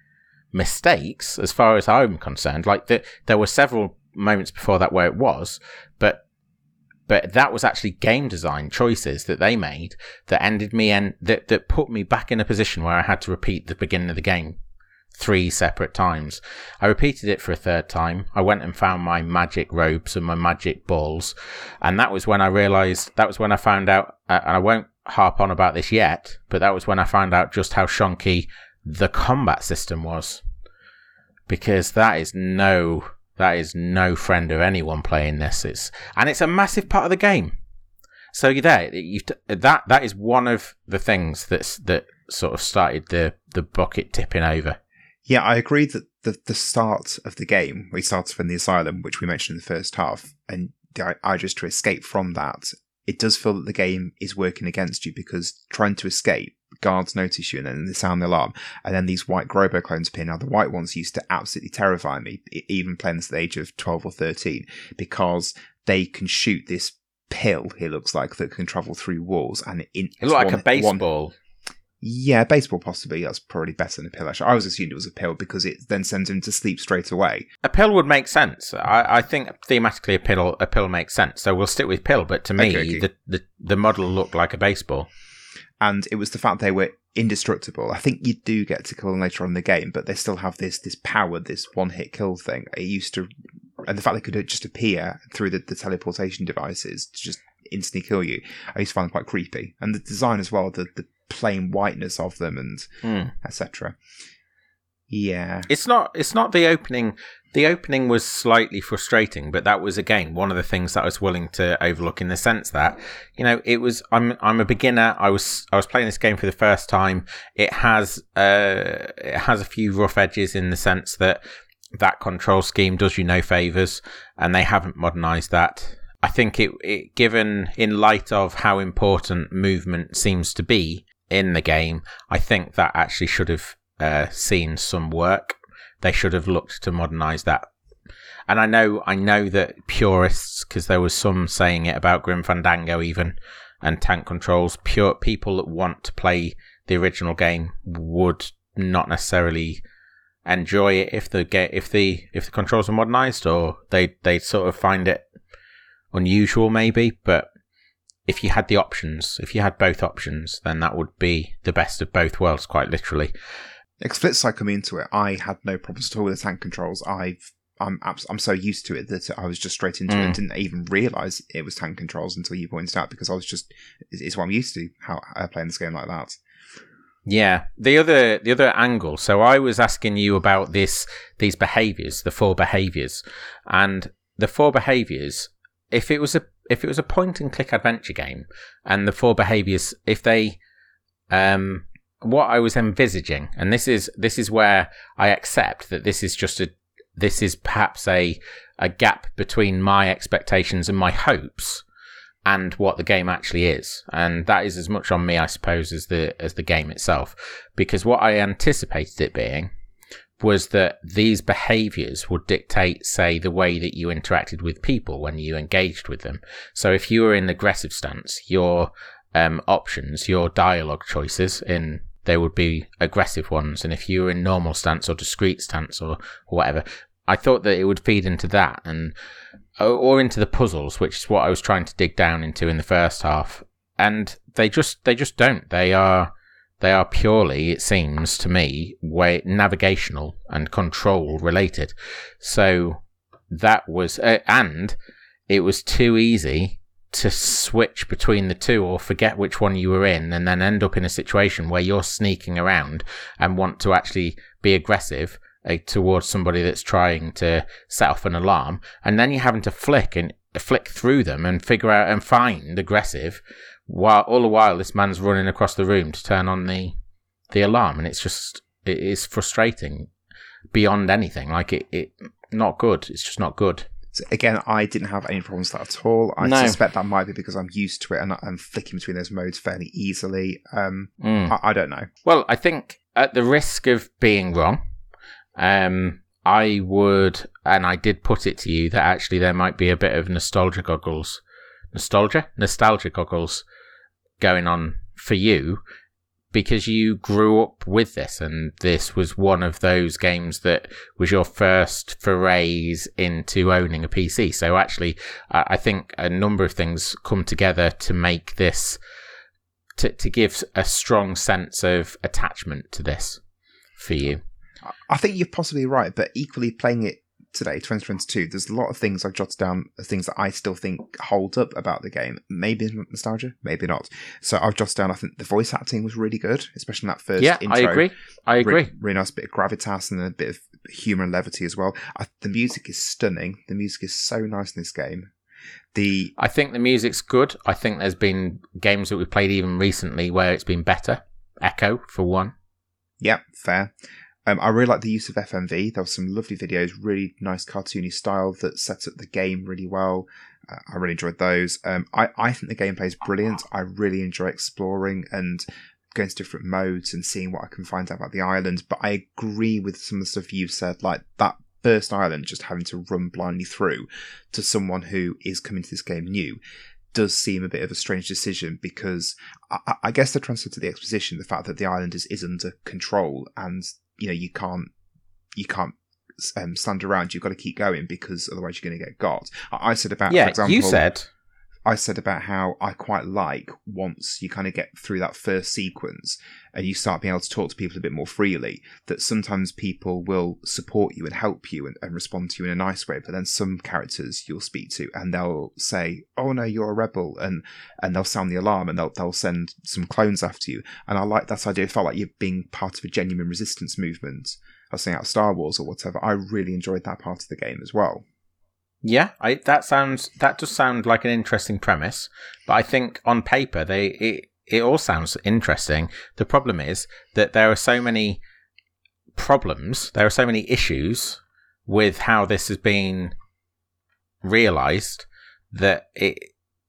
mistakes as far as I'm concerned. Like the, there were several moments before that where it was, but, but that was actually game design choices that they made that ended me and that, that put me back in a position where I had to repeat the beginning of the game three separate times. I repeated it for a third time. I went and found my magic robes and my magic balls. And that was when I realized, that was when I found out, uh, and I won't harp on about this yet, but that was when I found out just how shonky the combat system was. Because that is no, that is no friend of anyone playing this. It's, and it's a massive part of the game. So you're there, you that that is one of the things that's that sort of started the the bucket tipping over. Yeah, I agree that the the start of the game, we started from the asylum, which we mentioned in the first half, and I just to escape from that, it does feel that the game is working against you because trying to escape, guards notice you and then they sound the alarm, and then these white Grobo clones appear. Now, the white ones used to absolutely terrify me, even playing this at the age of 12 or 13, because they can shoot this pill, it looks like, that can travel through walls. and It, it looks like a baseball. One, yeah, baseball possibly. That's probably better than a pill. Actually, I was assumed it was a pill because it then sends him to sleep straight away. A pill would make sense. I, I think thematically a pill a pill makes sense. So we'll stick with pill. But to me, okay, okay. the, the the model looked like a baseball. And it was the fact they were indestructible. I think you do get to kill them later on in the game, but they still have this this power, this one hit kill thing. It used to, and the fact they could just appear through the, the teleportation devices to just instantly kill you. I used to find them quite creepy, and the design as well. The the plain whiteness of them and mm. etc. Yeah, it's not. It's not the opening. The opening was slightly frustrating, but that was again one of the things that I was willing to overlook in the sense that you know it was. I'm I'm a beginner. I was I was playing this game for the first time. It has uh it has a few rough edges in the sense that that control scheme does you no favors, and they haven't modernized that. I think it, it given in light of how important movement seems to be in the game. I think that actually should have uh, seen some work. They should have looked to modernize that. And I know, I know that purists, because there was some saying it about Grim Fandango even, and tank controls. Pure people that want to play the original game would not necessarily enjoy it if the get if the if the controls are modernized, or they they sort of find it unusual maybe. But if you had the options, if you had both options, then that would be the best of both worlds, quite literally. Flip side coming into it, I had no problems at all with the tank controls. I've I'm I'm so used to it that I was just straight into mm. it and didn't even realize it was tank controls until you pointed out because I was just it's what I'm used to how I play in this game like that. Yeah, the other the other angle. So I was asking you about this these behaviors, the four behaviors, and the four behaviors. If it was a if it was a point and click adventure game and the four behaviors, if they, um, what I was envisaging, and this is this is where I accept that this is just a this is perhaps a a gap between my expectations and my hopes and what the game actually is and that is as much on me i suppose as the as the game itself because what i anticipated it being was that these behaviors would dictate, say, the way that you interacted with people when you engaged with them. So if you were in aggressive stance, your um, options, your dialogue choices in they would be aggressive ones. And if you were in normal stance or discreet stance or, or whatever, I thought that it would feed into that and or into the puzzles, which is what I was trying to dig down into in the first half. And they just they just don't. They are they are purely, it seems to me, way navigational and control related. So that was uh, and it was too easy to switch between the two or forget which one you were in and then end up in a situation where you're sneaking around and want to actually be aggressive uh, towards somebody that's trying to set off an alarm and then you're having to flick and flick through them and figure out and find aggressive while all the while this man's running across the room to turn on the the alarm. And it's just it is frustrating beyond anything. Like it, it not good. It's just not good so again, I didn't have any problems with that at all. I no. suspect that might be because I'm used to it and I'm flicking between those modes fairly easily. Um, mm. I, I, don't know. Well, I think at the risk of being wrong, um, I would, and I did put it to you that actually there might be a bit of nostalgia goggles, nostalgia, nostalgia goggles going on for you because you grew up with this and this was one of those games that was your first forays into owning a PC. So actually, I think a number of things come together to make this, to, to give a strong sense of attachment to this for you. I think you're possibly right, but equally playing it today, 2022, there's a lot of things I've jotted down, uh, things that I still think hold up about the game. Maybe nostalgia, maybe not. So I've jotted down, I think the voice acting was really good, especially in that first yeah, intro. I agree. I agree. Really, really, nice bit of gravitas and a bit of humour and levity as well. I, the music is stunning. The music is so nice in this game. The I think the music's good. I think there's been games that we've played even recently where it's been better. Echo, for one. Yep, fair. Um, I really like the use of FMV. There were some lovely videos, really nice cartoony style that sets up the game really well. Uh, I really enjoyed those. Um, I, I think the gameplay is brilliant. I really enjoy exploring and going to different modes and seeing what I can find out about the island. But I agree with some of the stuff you've said, like that first island just having to run blindly through to someone who is coming to this game new does seem a bit of a strange decision because I, I guess the transfer to the exposition, the fact that the island is, is under control and you know you can't you can't um, stand around. You've got to keep going because otherwise you're going to get got. I, I said about yeah, for example, you said I said about how I quite like once you kind of get through that first sequence and you start being able to talk to people a bit more freely, that sometimes people will support you and help you and, and, respond to you in a nice way. But then some characters you'll speak to and they'll say, Oh no, you're a rebel and and they'll sound the alarm and they'll they'll send some clones after you. And I like that idea. It felt like you're being part of a genuine resistance movement. I was saying out Star Wars or whatever. I really enjoyed that part of the game as well. Yeah, I, that sounds that does sound like an interesting premise, but I think on paper they it, it all sounds interesting. The problem is that there are so many problems, there are so many issues with how this has been realized that it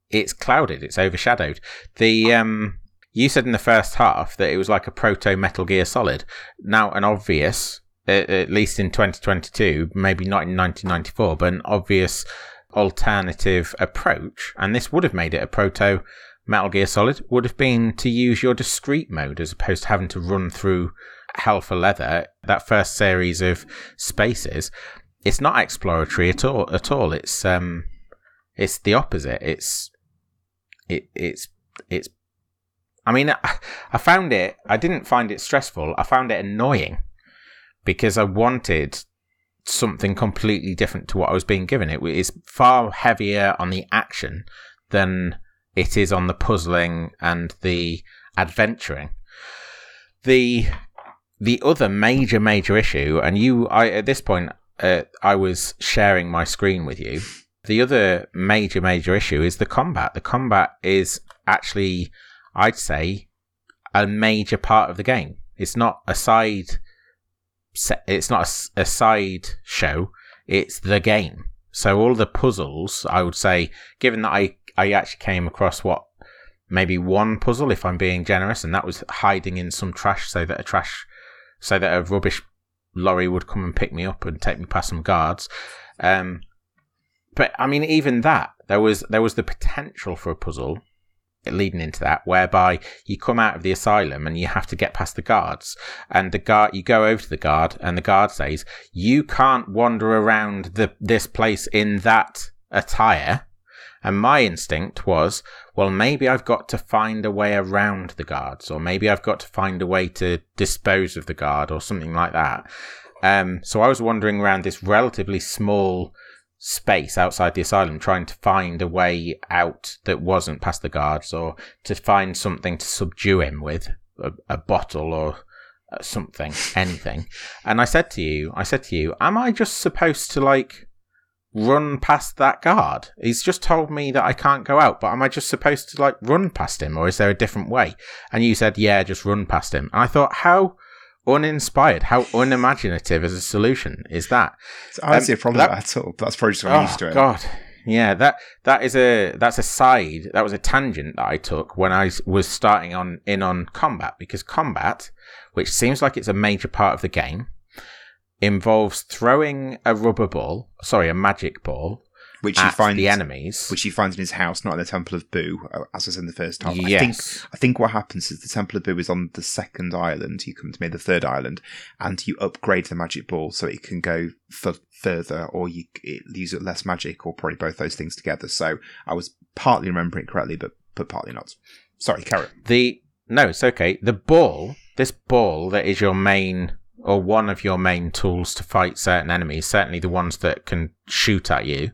it's clouded, it's overshadowed. The um you said in the first half that it was like a proto Metal Gear Solid. Now an obvious at least in 2022, maybe not in 1994, but an obvious alternative approach, and this would have made it a proto Metal Gear Solid, would have been to use your discreet mode as opposed to having to run through hell for leather. That first series of spaces, it's not exploratory at all. At all, it's um, it's the opposite. It's it it's it's. I mean, I, I found it. I didn't find it stressful. I found it annoying because I wanted something completely different to what I was being given. It is far heavier on the action than it is on the puzzling and the adventuring. The the other major major issue, and you, I at this point, uh, I was sharing my screen with you. The other major major issue is the combat. The combat is actually, I'd say, a major part of the game. It's not a side it's not a, a side show; it's the game. So all the puzzles, I would say, given that I I actually came across what maybe one puzzle, if I'm being generous, and that was hiding in some trash so that a trash, so that a rubbish lorry would come and pick me up and take me past some guards. Um, but I mean, even that there was there was the potential for a puzzle leading into that whereby you come out of the asylum and you have to get past the guards. And the guard you go over to the guard and the guard says you can't wander around the this place in that attire. And my instinct was well maybe i've got to find a way around the guards or maybe i've got to find a way to dispose of the guard or something like that. Um, so i was wandering around this relatively small space outside the asylum trying to find a way out that wasn't past the guards or to find something to subdue him with a, a bottle or uh, something anything. And i said to you i said to you am i just supposed to like run past that guard? He's just told me that i can't go out but am i just supposed to like run past him or is there a different way? And you said yeah just run past him. And i thought how uninspired, how unimaginative as a solution is that? I don't um, see a problem that, at all. That's probably just what oh, used to it. God. Yeah, that that is a that's a side that was a tangent that I took when I was starting on in on combat because combat, which seems like it's a major part of the game, involves throwing a rubber ball, sorry, a magic ball, which he finds the enemies, which he finds in his house, not in the Temple of Boo, uh, as was in the first time. Yes. I think I think what happens is the Temple of Boo is on the second island. You come to me the third island, and you upgrade the magic ball so it can go f- further, or you use it less magic, or probably both those things together. So I was partly remembering it correctly, but but partly not. Sorry, carry on. The no, it's okay. The ball, this ball that is your main or one of your main tools to fight certain enemies, certainly the ones that can shoot at you,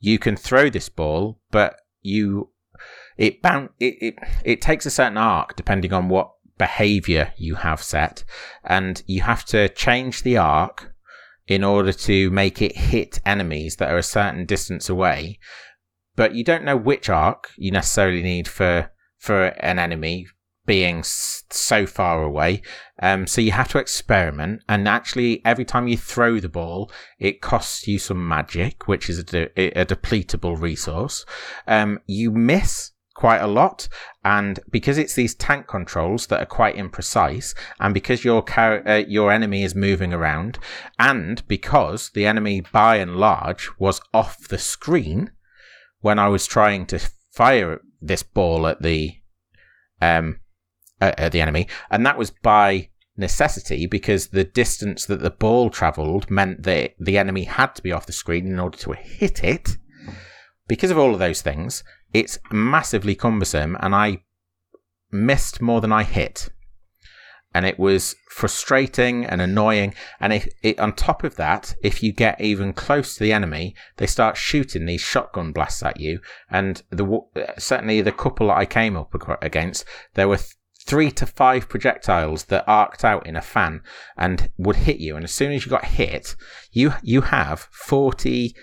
you can throw this ball, but you it it, it it takes a certain arc depending on what behavior you have set, and you have to change the arc in order to make it hit enemies that are a certain distance away. But you don't know which arc you necessarily need for for an enemy being so far away. Um, so you have to experiment. And actually, every time you throw the ball, it costs you some magic, which is a, de- a depletable resource. Um, you miss quite a lot. And because it's these tank controls that are quite imprecise, and because your car- uh, your enemy is moving around, and because the enemy by and large was off the screen when I was trying to fire this ball at the um, uh, the enemy, and that was by necessity because the distance that the ball travelled meant that the enemy had to be off the screen in order to hit it. Because of all of those things, it's massively cumbersome, and I missed more than I hit. And it was frustrating and annoying. And if it, on top of that, if you get even close to the enemy, they start shooting these shotgun blasts at you. And the certainly the couple that I came up against, there were three to five projectiles that arced out in a fan and would hit you. And as soon as you got hit, you you have 40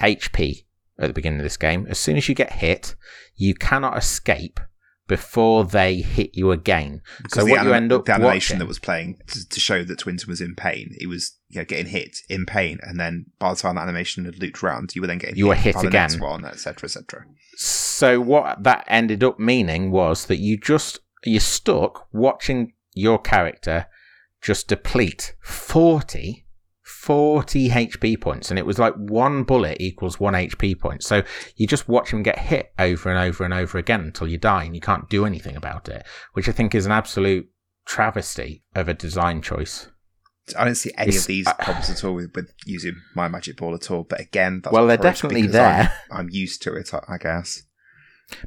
HP at the beginning of this game. As soon as you get hit, you cannot escape before they hit you again. Because so what anim- you end up the animation watching, that was playing to, to, show that Twinsen was in pain, he was you know, getting hit in pain, and then by the time the animation had looped round, you were then getting you hit were hit again, the next one, etc., etc. So what that ended up meaning was that you just you're stuck watching your character just deplete 40 40 HP points, and it was like one bullet equals one HP point. So you just watch him get hit over and over and over again until you die, and you can't do anything about it, which I think is an absolute travesty of a design choice. I don't see any it's, of these uh, problems at all with, with, using my magic ball at all. But again, well, they're definitely there. I'm, I'm, used to it, I guess.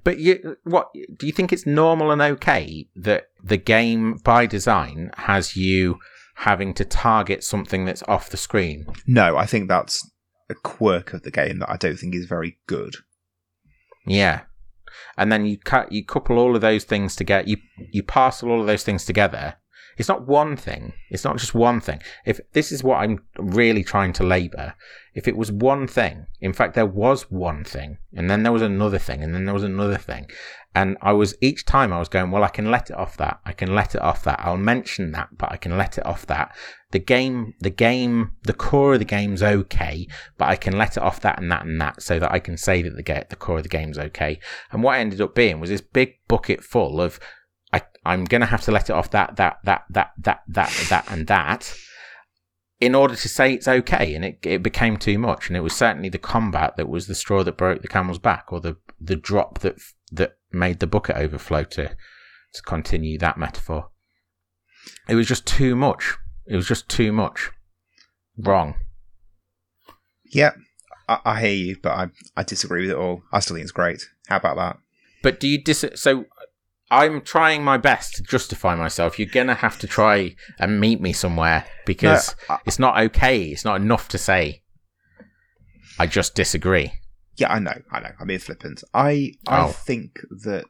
But you, what do you think it's normal and okay that the game by design has you having to target something that's off the screen? No, I think that's a quirk of the game that I don't think is very good. Yeah, and then you cut you couple all of those things together. You you parcel all of those things together, it's not one thing. It's not just one thing. If this is what I'm really trying to labor, if it was one thing, in fact, there was one thing, and then there was another thing, and then there was another thing. And I was, each time I was going, well, I can let it off that. I can let it off that. I'll mention that, but I can let it off that. The game, the game, the core of the game's okay, but I can let it off that and that and that so that I can say that the, the core of the game's okay. And what ended up being was this big bucket full of I'm going to have to let it off that, that, that, that, that, that, that, and that. in order to say it's okay, and it it became too much, and it was certainly the combat that was the straw that broke the camel's back, or the the drop that that made the bucket overflow to to continue that metaphor. It was just too much. It was just too much. Wrong. Yeah, I, I hear you, but I I disagree with it all. I still think it's great. How about that? But do you dis? So I'm trying my best to justify myself. You're gonna have to try and meet me somewhere because No, I- it's not okay. It's not enough to say. I just disagree. Yeah, I know, I know. I'm being flippant. I I Oh. think that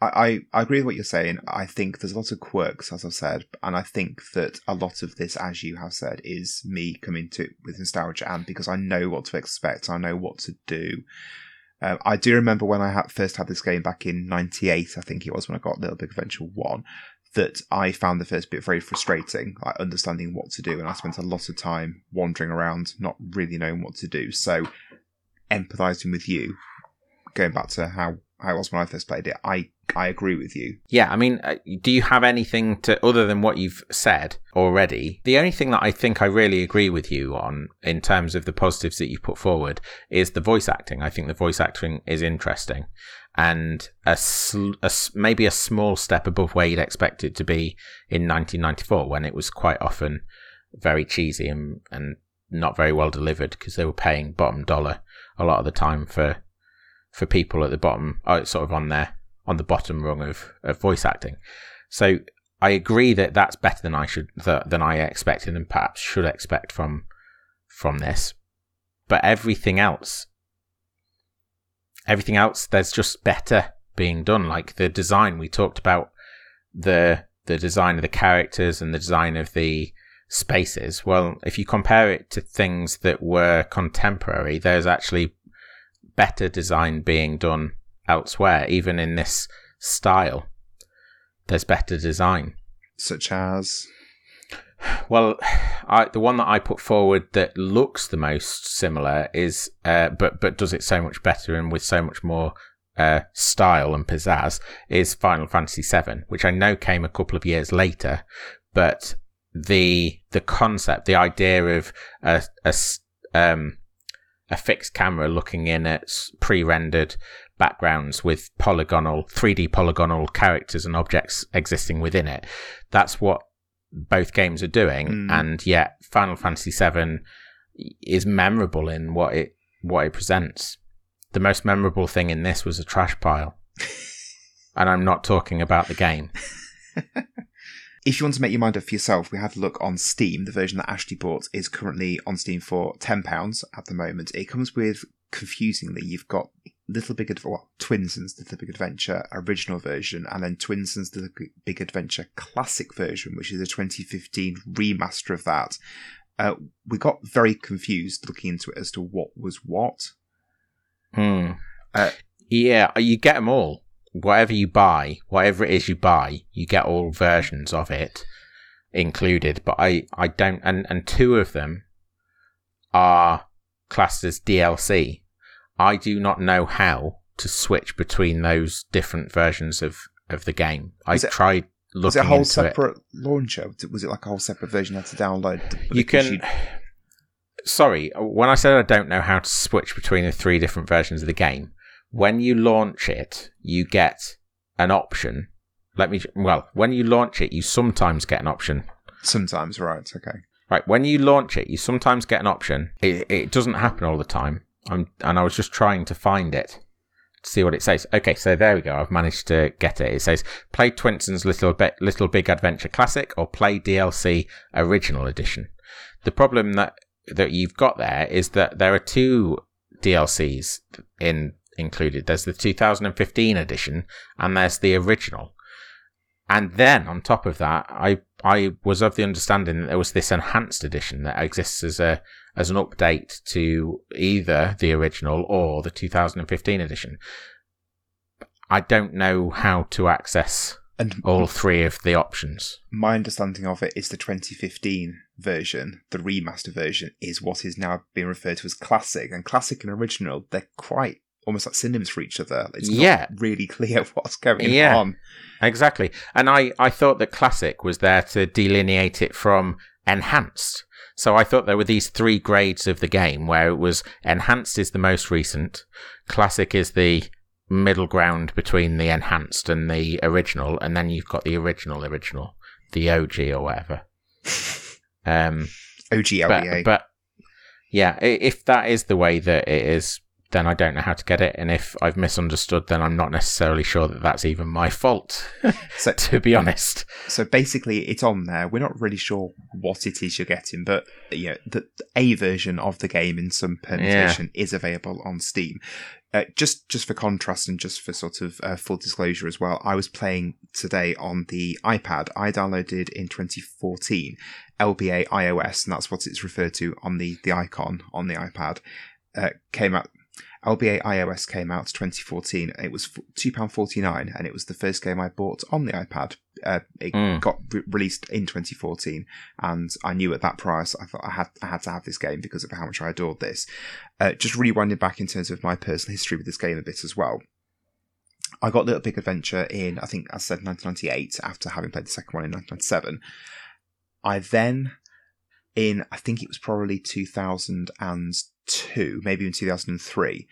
I, I I agree with what you're saying. I think there's a lot of quirks, as I've said, and I think that a lot of this, as you have said, is me coming to with nostalgia and because I know what to expect, I know what to do. Um, I do remember when I first had this game back in '98, I think it was when I got Little Big Adventure One, that I found the first bit very frustrating, like understanding what to do, and I spent a lot of time wandering around, not really knowing what to do. So, empathizing with you, going back to how, how it was when I first played it, I I agree with you. Yeah, I mean, uh, do you have anything to other than what you've said already? The only thing that I think I really agree with you on in terms of the positives that you put forward is the voice acting. I think the voice acting is interesting and a, sl- a maybe a small step above where you'd expect it to be in 1994 when it was quite often very cheesy and, and not very well delivered because they were paying bottom dollar a lot of the time for for people at the bottom, uh, sort of on their on the bottom rung of, of voice acting. So I agree that that's better than I should th- than I expected and perhaps should expect from from this. But everything else, everything else, there's just better being done. Like the design we talked about, the the design of the characters and the design of the spaces. Well, if you compare it to things that were contemporary, there's actually better design being done elsewhere, even in this style. There's better design. Such as Well, I, the one that I put forward that looks the most similar is, uh, but but does it so much better and with so much more uh, style and pizzazz is Final Fantasy VII, which I know came a couple of years later, but the the concept, the idea of a, a um, a fixed camera looking in at pre-rendered backgrounds with polygonal 3D polygonal characters and objects existing within it. That's what both games are doing, Mm. and yet Final Fantasy VII is memorable in what it what it presents. The most memorable thing in this was a trash pile, and I'm not talking about the game. if you want to make your mind up for yourself, we had a look on Steam. The version that Ashley bought is currently on Steam for ten pounds at the moment. It comes with confusingly, you've got Little Big Adventure, well, Twinsen's Little Big Adventure original version, and then Twinsen's Little Big Adventure classic version, which is a 2015 remaster of that. Uh, we got very confused looking into it as to what was what. Hmm. Uh, yeah, you get them all. Whatever you buy, whatever it is you buy, you get all versions of it included. But I, I don't, and, and two of them are classed as DLC. I do not know how to switch between those different versions of, of the game. I it- tried looking was it a whole into it. separate launcher? Was it like a whole separate version you had to download? You can. Sorry, when I said I don't know how to switch between the three different versions of the game, when you launch it, you get an option. Let me. Well, when you launch it, you sometimes get an option. Sometimes, right? Okay. Right, when you launch it, you sometimes get an option. It, it doesn't happen all the time. I'm, and I was just trying to find it to see what it says. Okay, so there we go. I've managed to get it. It says play Twinsen's Little Little Big Adventure Classic or play DLC Original Edition. The problem that that you've got there is that there are two DLCs in included. There's the 2015 edition and there's the original. And then on top of that, I I was of the understanding that there was this enhanced edition that exists as a as an update to either the original or the 2015 edition. I don't know how to access And all three of the options. my understanding of it is the 2015 version, the remaster version, is what is now being referred to as classic. And classic and original, they're quite almost like synonyms for each other. It's not Yeah. really clear what's going Yeah. on. Exactly. And I, I thought that classic was there to delineate it from enhanced. So I thought there were these three grades of the game where it was enhanced is the most recent, classic is the middle ground between the enhanced and the original, and then you've got the original original, the OG or whatever. Um, OG LBA. but, but yeah, if that is the way that it is, then I don't know how to get it. And if I've misunderstood, then I'm not necessarily sure that that's even my fault, so, to be honest. so basically, it's on there. We're not really sure what it is you're getting, but you know, the a version of the game in some permutation is available on Steam. Uh, just just for contrast and just for sort of uh, full disclosure as well, I was playing today on the iPad. I downloaded in 2014 LBA iOS, and that's what it's referred to on the the icon on the iPad. Uh, came out. LBA iOS came out 2014. It was two pound forty nine, and it was the first game I bought on the iPad. Uh, it Mm. got re- released in 2014, and I knew at that price I thought I had I had to have this game because of how much I adored this. Uh, just rewinding back in terms of my personal history with this game a bit as well. I got Little Big Adventure in I think I said 1998 after having played the second one in 1997. I then in I think it was probably 2002, maybe even 2003.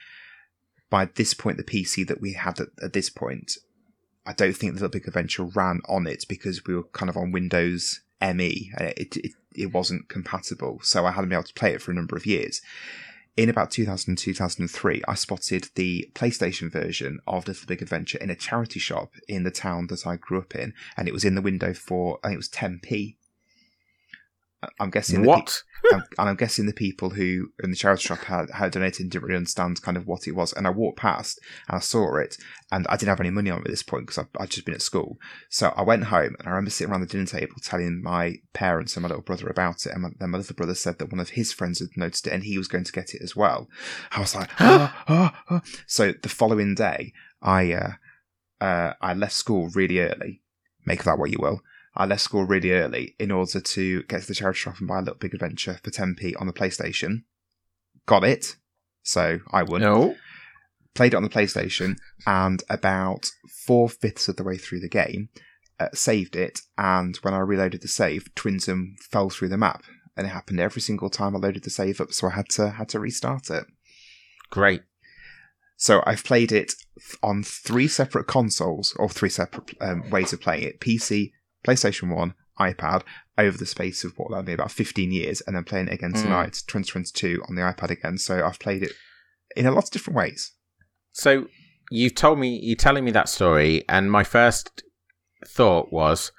By this point, the PC that we had at, at this point, I don't think the Little Big Adventure ran on it because we were kind of on Windows ME. and It, it, it wasn't compatible, so I hadn't been able to play it for a number of years. In about 2002, 2003, I spotted the PlayStation version of Little Big Adventure in a charity shop in the town that I grew up in, and it was in the window for, I think it was 10p. I'm guessing the pe- What? and I'm guessing the people who in the charity shop had, had donated didn't really understand kind of what it was. And I walked past and I saw it, and I didn't have any money on me at this point because I'd just been at school. So I went home and I remember sitting around the dinner table telling my parents and my little brother about it. And my, then my little brother said that one of his friends had noticed it and he was going to get it as well. I was like, ah, ah, ah. so the following day, I uh, uh, I left school really early. Make of that what you will. I left school really early in order to get to the charity shop and buy a little big adventure for 10p on the PlayStation. Got it. So I won. No. Played it on the PlayStation, and about four fifths of the way through the game, uh, saved it. And when I reloaded the save, Twinsen fell through the map, and it happened every single time I loaded the save up. So I had to had to restart it. Great. So I've played it on three separate consoles, or three separate um, ways of playing it: PC, PlayStation One, iPad, over the space of what that'll be about 15 years, and then playing it again Mm. tonight, 2022, on the iPad again. So I've played it in a lot of different ways. So you've told me you're telling me that story, and my first thought was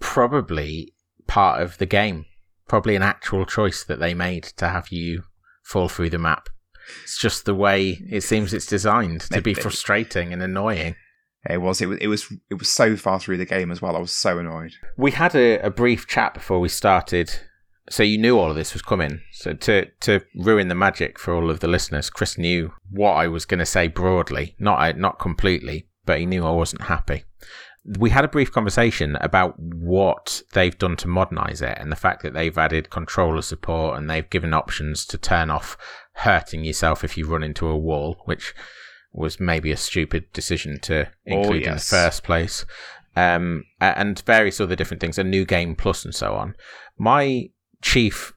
probably part of the game, probably an actual choice that they made to have you fall through the map. It's just the way it seems it's designed to be frustrating and annoying. It was it was it was it was so far through the game as well. I was so annoyed. We had a, a brief chat before we started, so you knew all of this was coming. So to to ruin the magic for all of the listeners, Chris knew what I was going to say broadly, not uh, not completely, but he knew I wasn't happy. We had a brief conversation about what they've done to modernize it and the fact that they've added controller support and they've given options to turn off hurting yourself if you run into a wall, which was maybe a stupid decision to Oh, include in the first place um, and various other different things, a new game plus and so on. My chief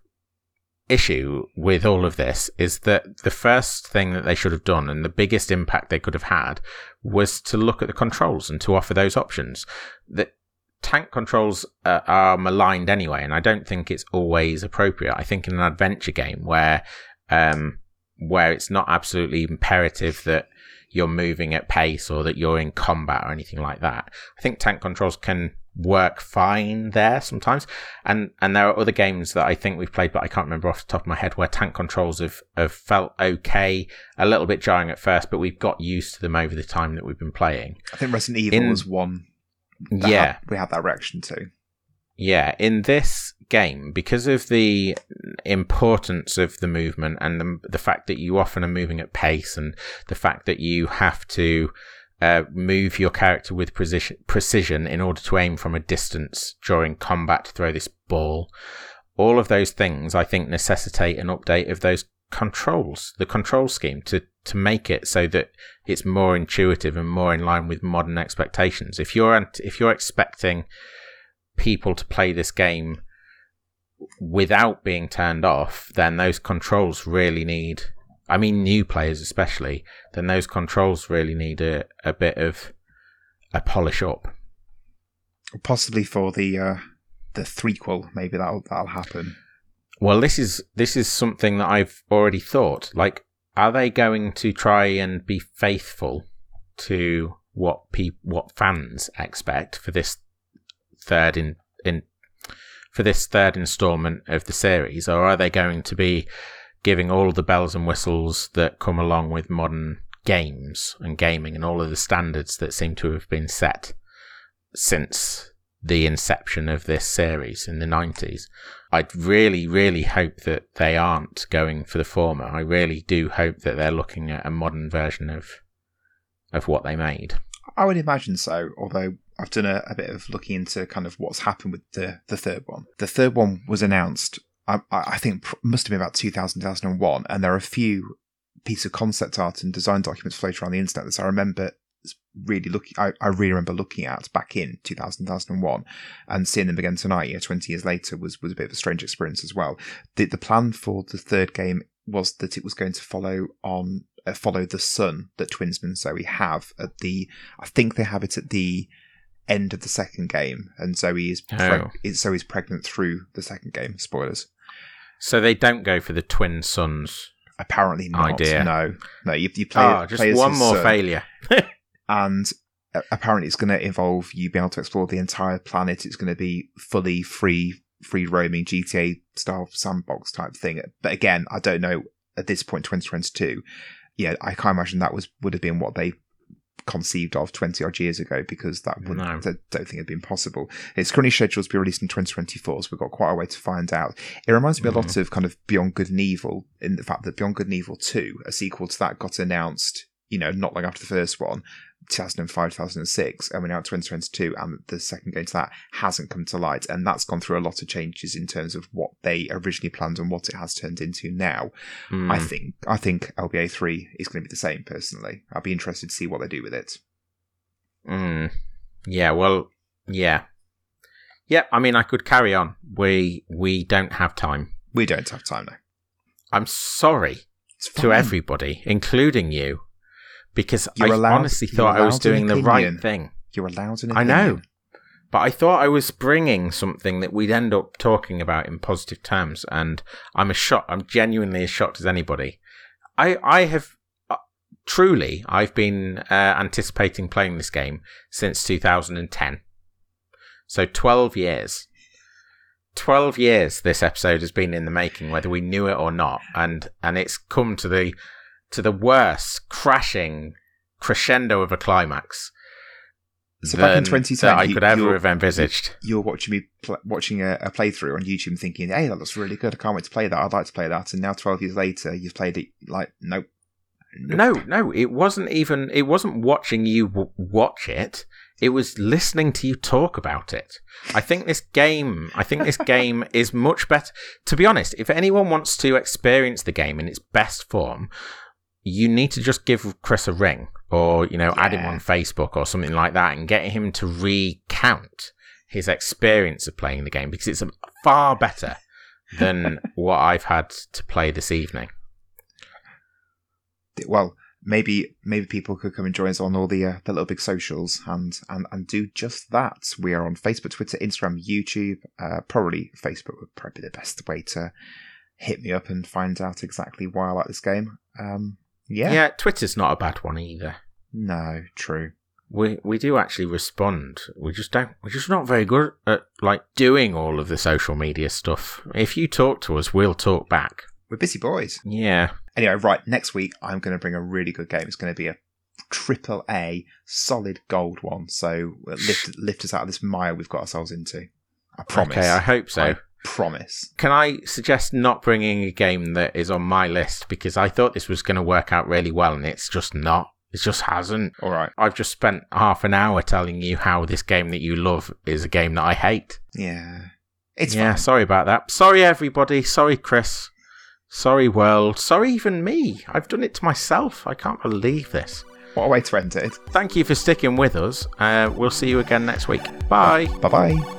issue with all of this is that the first thing that they should have done and the biggest impact they could have had was to look at the controls and to offer those options. That tank controls uh, are maligned anyway, and I don't think it's always appropriate. I think in an adventure game where um, where it's not absolutely imperative that you're moving at pace or that you're in combat or anything like that. I think tank controls can work fine there sometimes. And and there are other games that I think we've played, but I can't remember off the top of my head where tank controls have, have felt okay, a little bit jarring at first, but we've got used to them over the time that we've been playing. I think Resident Evil In- was one. yeah. had- we had that reaction to. Yeah, in this game, because of the importance of the movement and the, the fact that you often are moving at pace and the fact that you have to uh, move your character with precision, precision in order to aim from a distance during combat to throw this ball, all of those things I think necessitate an update of those controls, the control scheme to, to make it so that it's more intuitive and more in line with modern expectations. If you're, if you're expecting people to play this game without being turned off, then those controls really need. I mean, new players especially. Then those controls really need a, a bit of a polish up. Possibly for the uh, the threequel, maybe that'll that'll happen. Well, this is this is something that I've already thought. Like, are they going to try and be faithful to what pe- what fans expect for this third in in for this third installment of the series, or are they going to be giving all the bells and whistles that come along with modern games and gaming and all of the standards that seem to have been set since the inception of this series in the 90s? I'd really, really hope that they aren't going for the former. I really do hope that they're looking at a modern version of of what they made. I would imagine so, although I've done a, a, bit of looking into kind of what's happened with the, the third one. The third one was announced, I, I think, must have been about 2000, 2001, and there are a few pieces of concept art and design documents floating around the internet that I remember really looking, I, I really remember looking at back in 2000, 2001 and seeing them again tonight, yeah, 20 years later was, was a bit of a strange experience as well. The, the plan for the third game was that it was going to follow on uh, follow the sun that Twinsen and Zoe have at the I think they have it at the end of the second game, and Zoe is preg- oh. Zoe's pregnant through the second game. Spoilers. So they don't go for the twin sons. Apparently not. Idea. No, no. You, you play. Oh, just one more son, failure. and uh, apparently, it's going to involve you being able to explore the entire planet. It's going to be fully free, free roaming GTA style sandbox type thing. But again, I don't know at this point, 2022. Yeah, I can't imagine that was would have been what they conceived of 20 odd years ago because that would no. I don't think it'd been possible. It's currently scheduled to be released in 2024, so we've got quite a way to find out. It reminds me mm. a lot mm. of kind of Beyond Good and Evil in the fact that Beyond Good and Evil 2, a sequel to that, got announced, you know, not long after the first one, 2005, 2006, and we're now at 2022, and the second game to that hasn't come to light. And that's gone through a lot of changes in terms of what they originally planned and what it has turned into now. Mm. I think I think LBA 3 is going to be the same, personally. I'd be interested to see what they do with it. Mm. Yeah, well, yeah. Yeah, I mean, I could carry on. We we don't have time. We don't have time now. I'm sorry to everybody, including you, because you're I allowed, honestly thought I was doing the right thing. You're allowed an opinion. I know. But I thought I was bringing something that we'd end up talking about in positive terms, and I'm as shocked. I'm genuinely as shocked as anybody. I I have uh, truly I've been uh, anticipating playing this game since 2010. So 12 years. 12 years this episode has been in the making whether we knew it or not and and it's come to the to the worst crashing crescendo of a climax. So back in 2010, I could ever have envisaged. You're watching me pl- watching a, a, playthrough on YouTube, thinking, "Hey, that looks really good. I can't wait to play that. I'd like to play that." And now, 12 years later, you've played it. Like, nope. nope. No, no, it wasn't even. It wasn't watching you w- watch it. It was listening to you talk about it. I think this game. I think this game is much better. To be honest, if anyone wants to experience the game in its best form, you need to just give Chris a ring or, you know, yeah. add him on Facebook or something like that and get him to recount his experience of playing the game because it's far better than what I've had to play this evening. Well, maybe maybe people could come and join us on all the uh, the little big socials and, and and do just that. We are on Facebook, Twitter, Instagram, YouTube. Uh, probably Facebook would probably be the best way to hit me up and find out exactly why I like this game. Um, yeah. Yeah, Twitter's not a bad one either. No, true. We we do actually respond. We just don't. We're just not very good at like doing all of the social media stuff. If you talk to us, we'll talk back. We're busy boys. Yeah. Anyway, right. Next week, I'm going to bring a really good game. It's going to be a triple A, solid gold one. So uh, lift lift us out of this mire we've got ourselves into. I promise. Okay, I hope so. I promise. Can I suggest not bringing a game that is on my list because I thought this was going to work out really well and it's just not. It just hasn't. All right. I've just spent half an hour telling you how this game that you love is a game that I hate. Yeah. It's Yeah, fine. sorry about that. Sorry everybody. Sorry Chris. Sorry world. Sorry even me. I've done it to myself. I can't believe this. What a way to end it. Thank you for sticking with us. Uh, we'll see you again next week. Bye. Bye bye.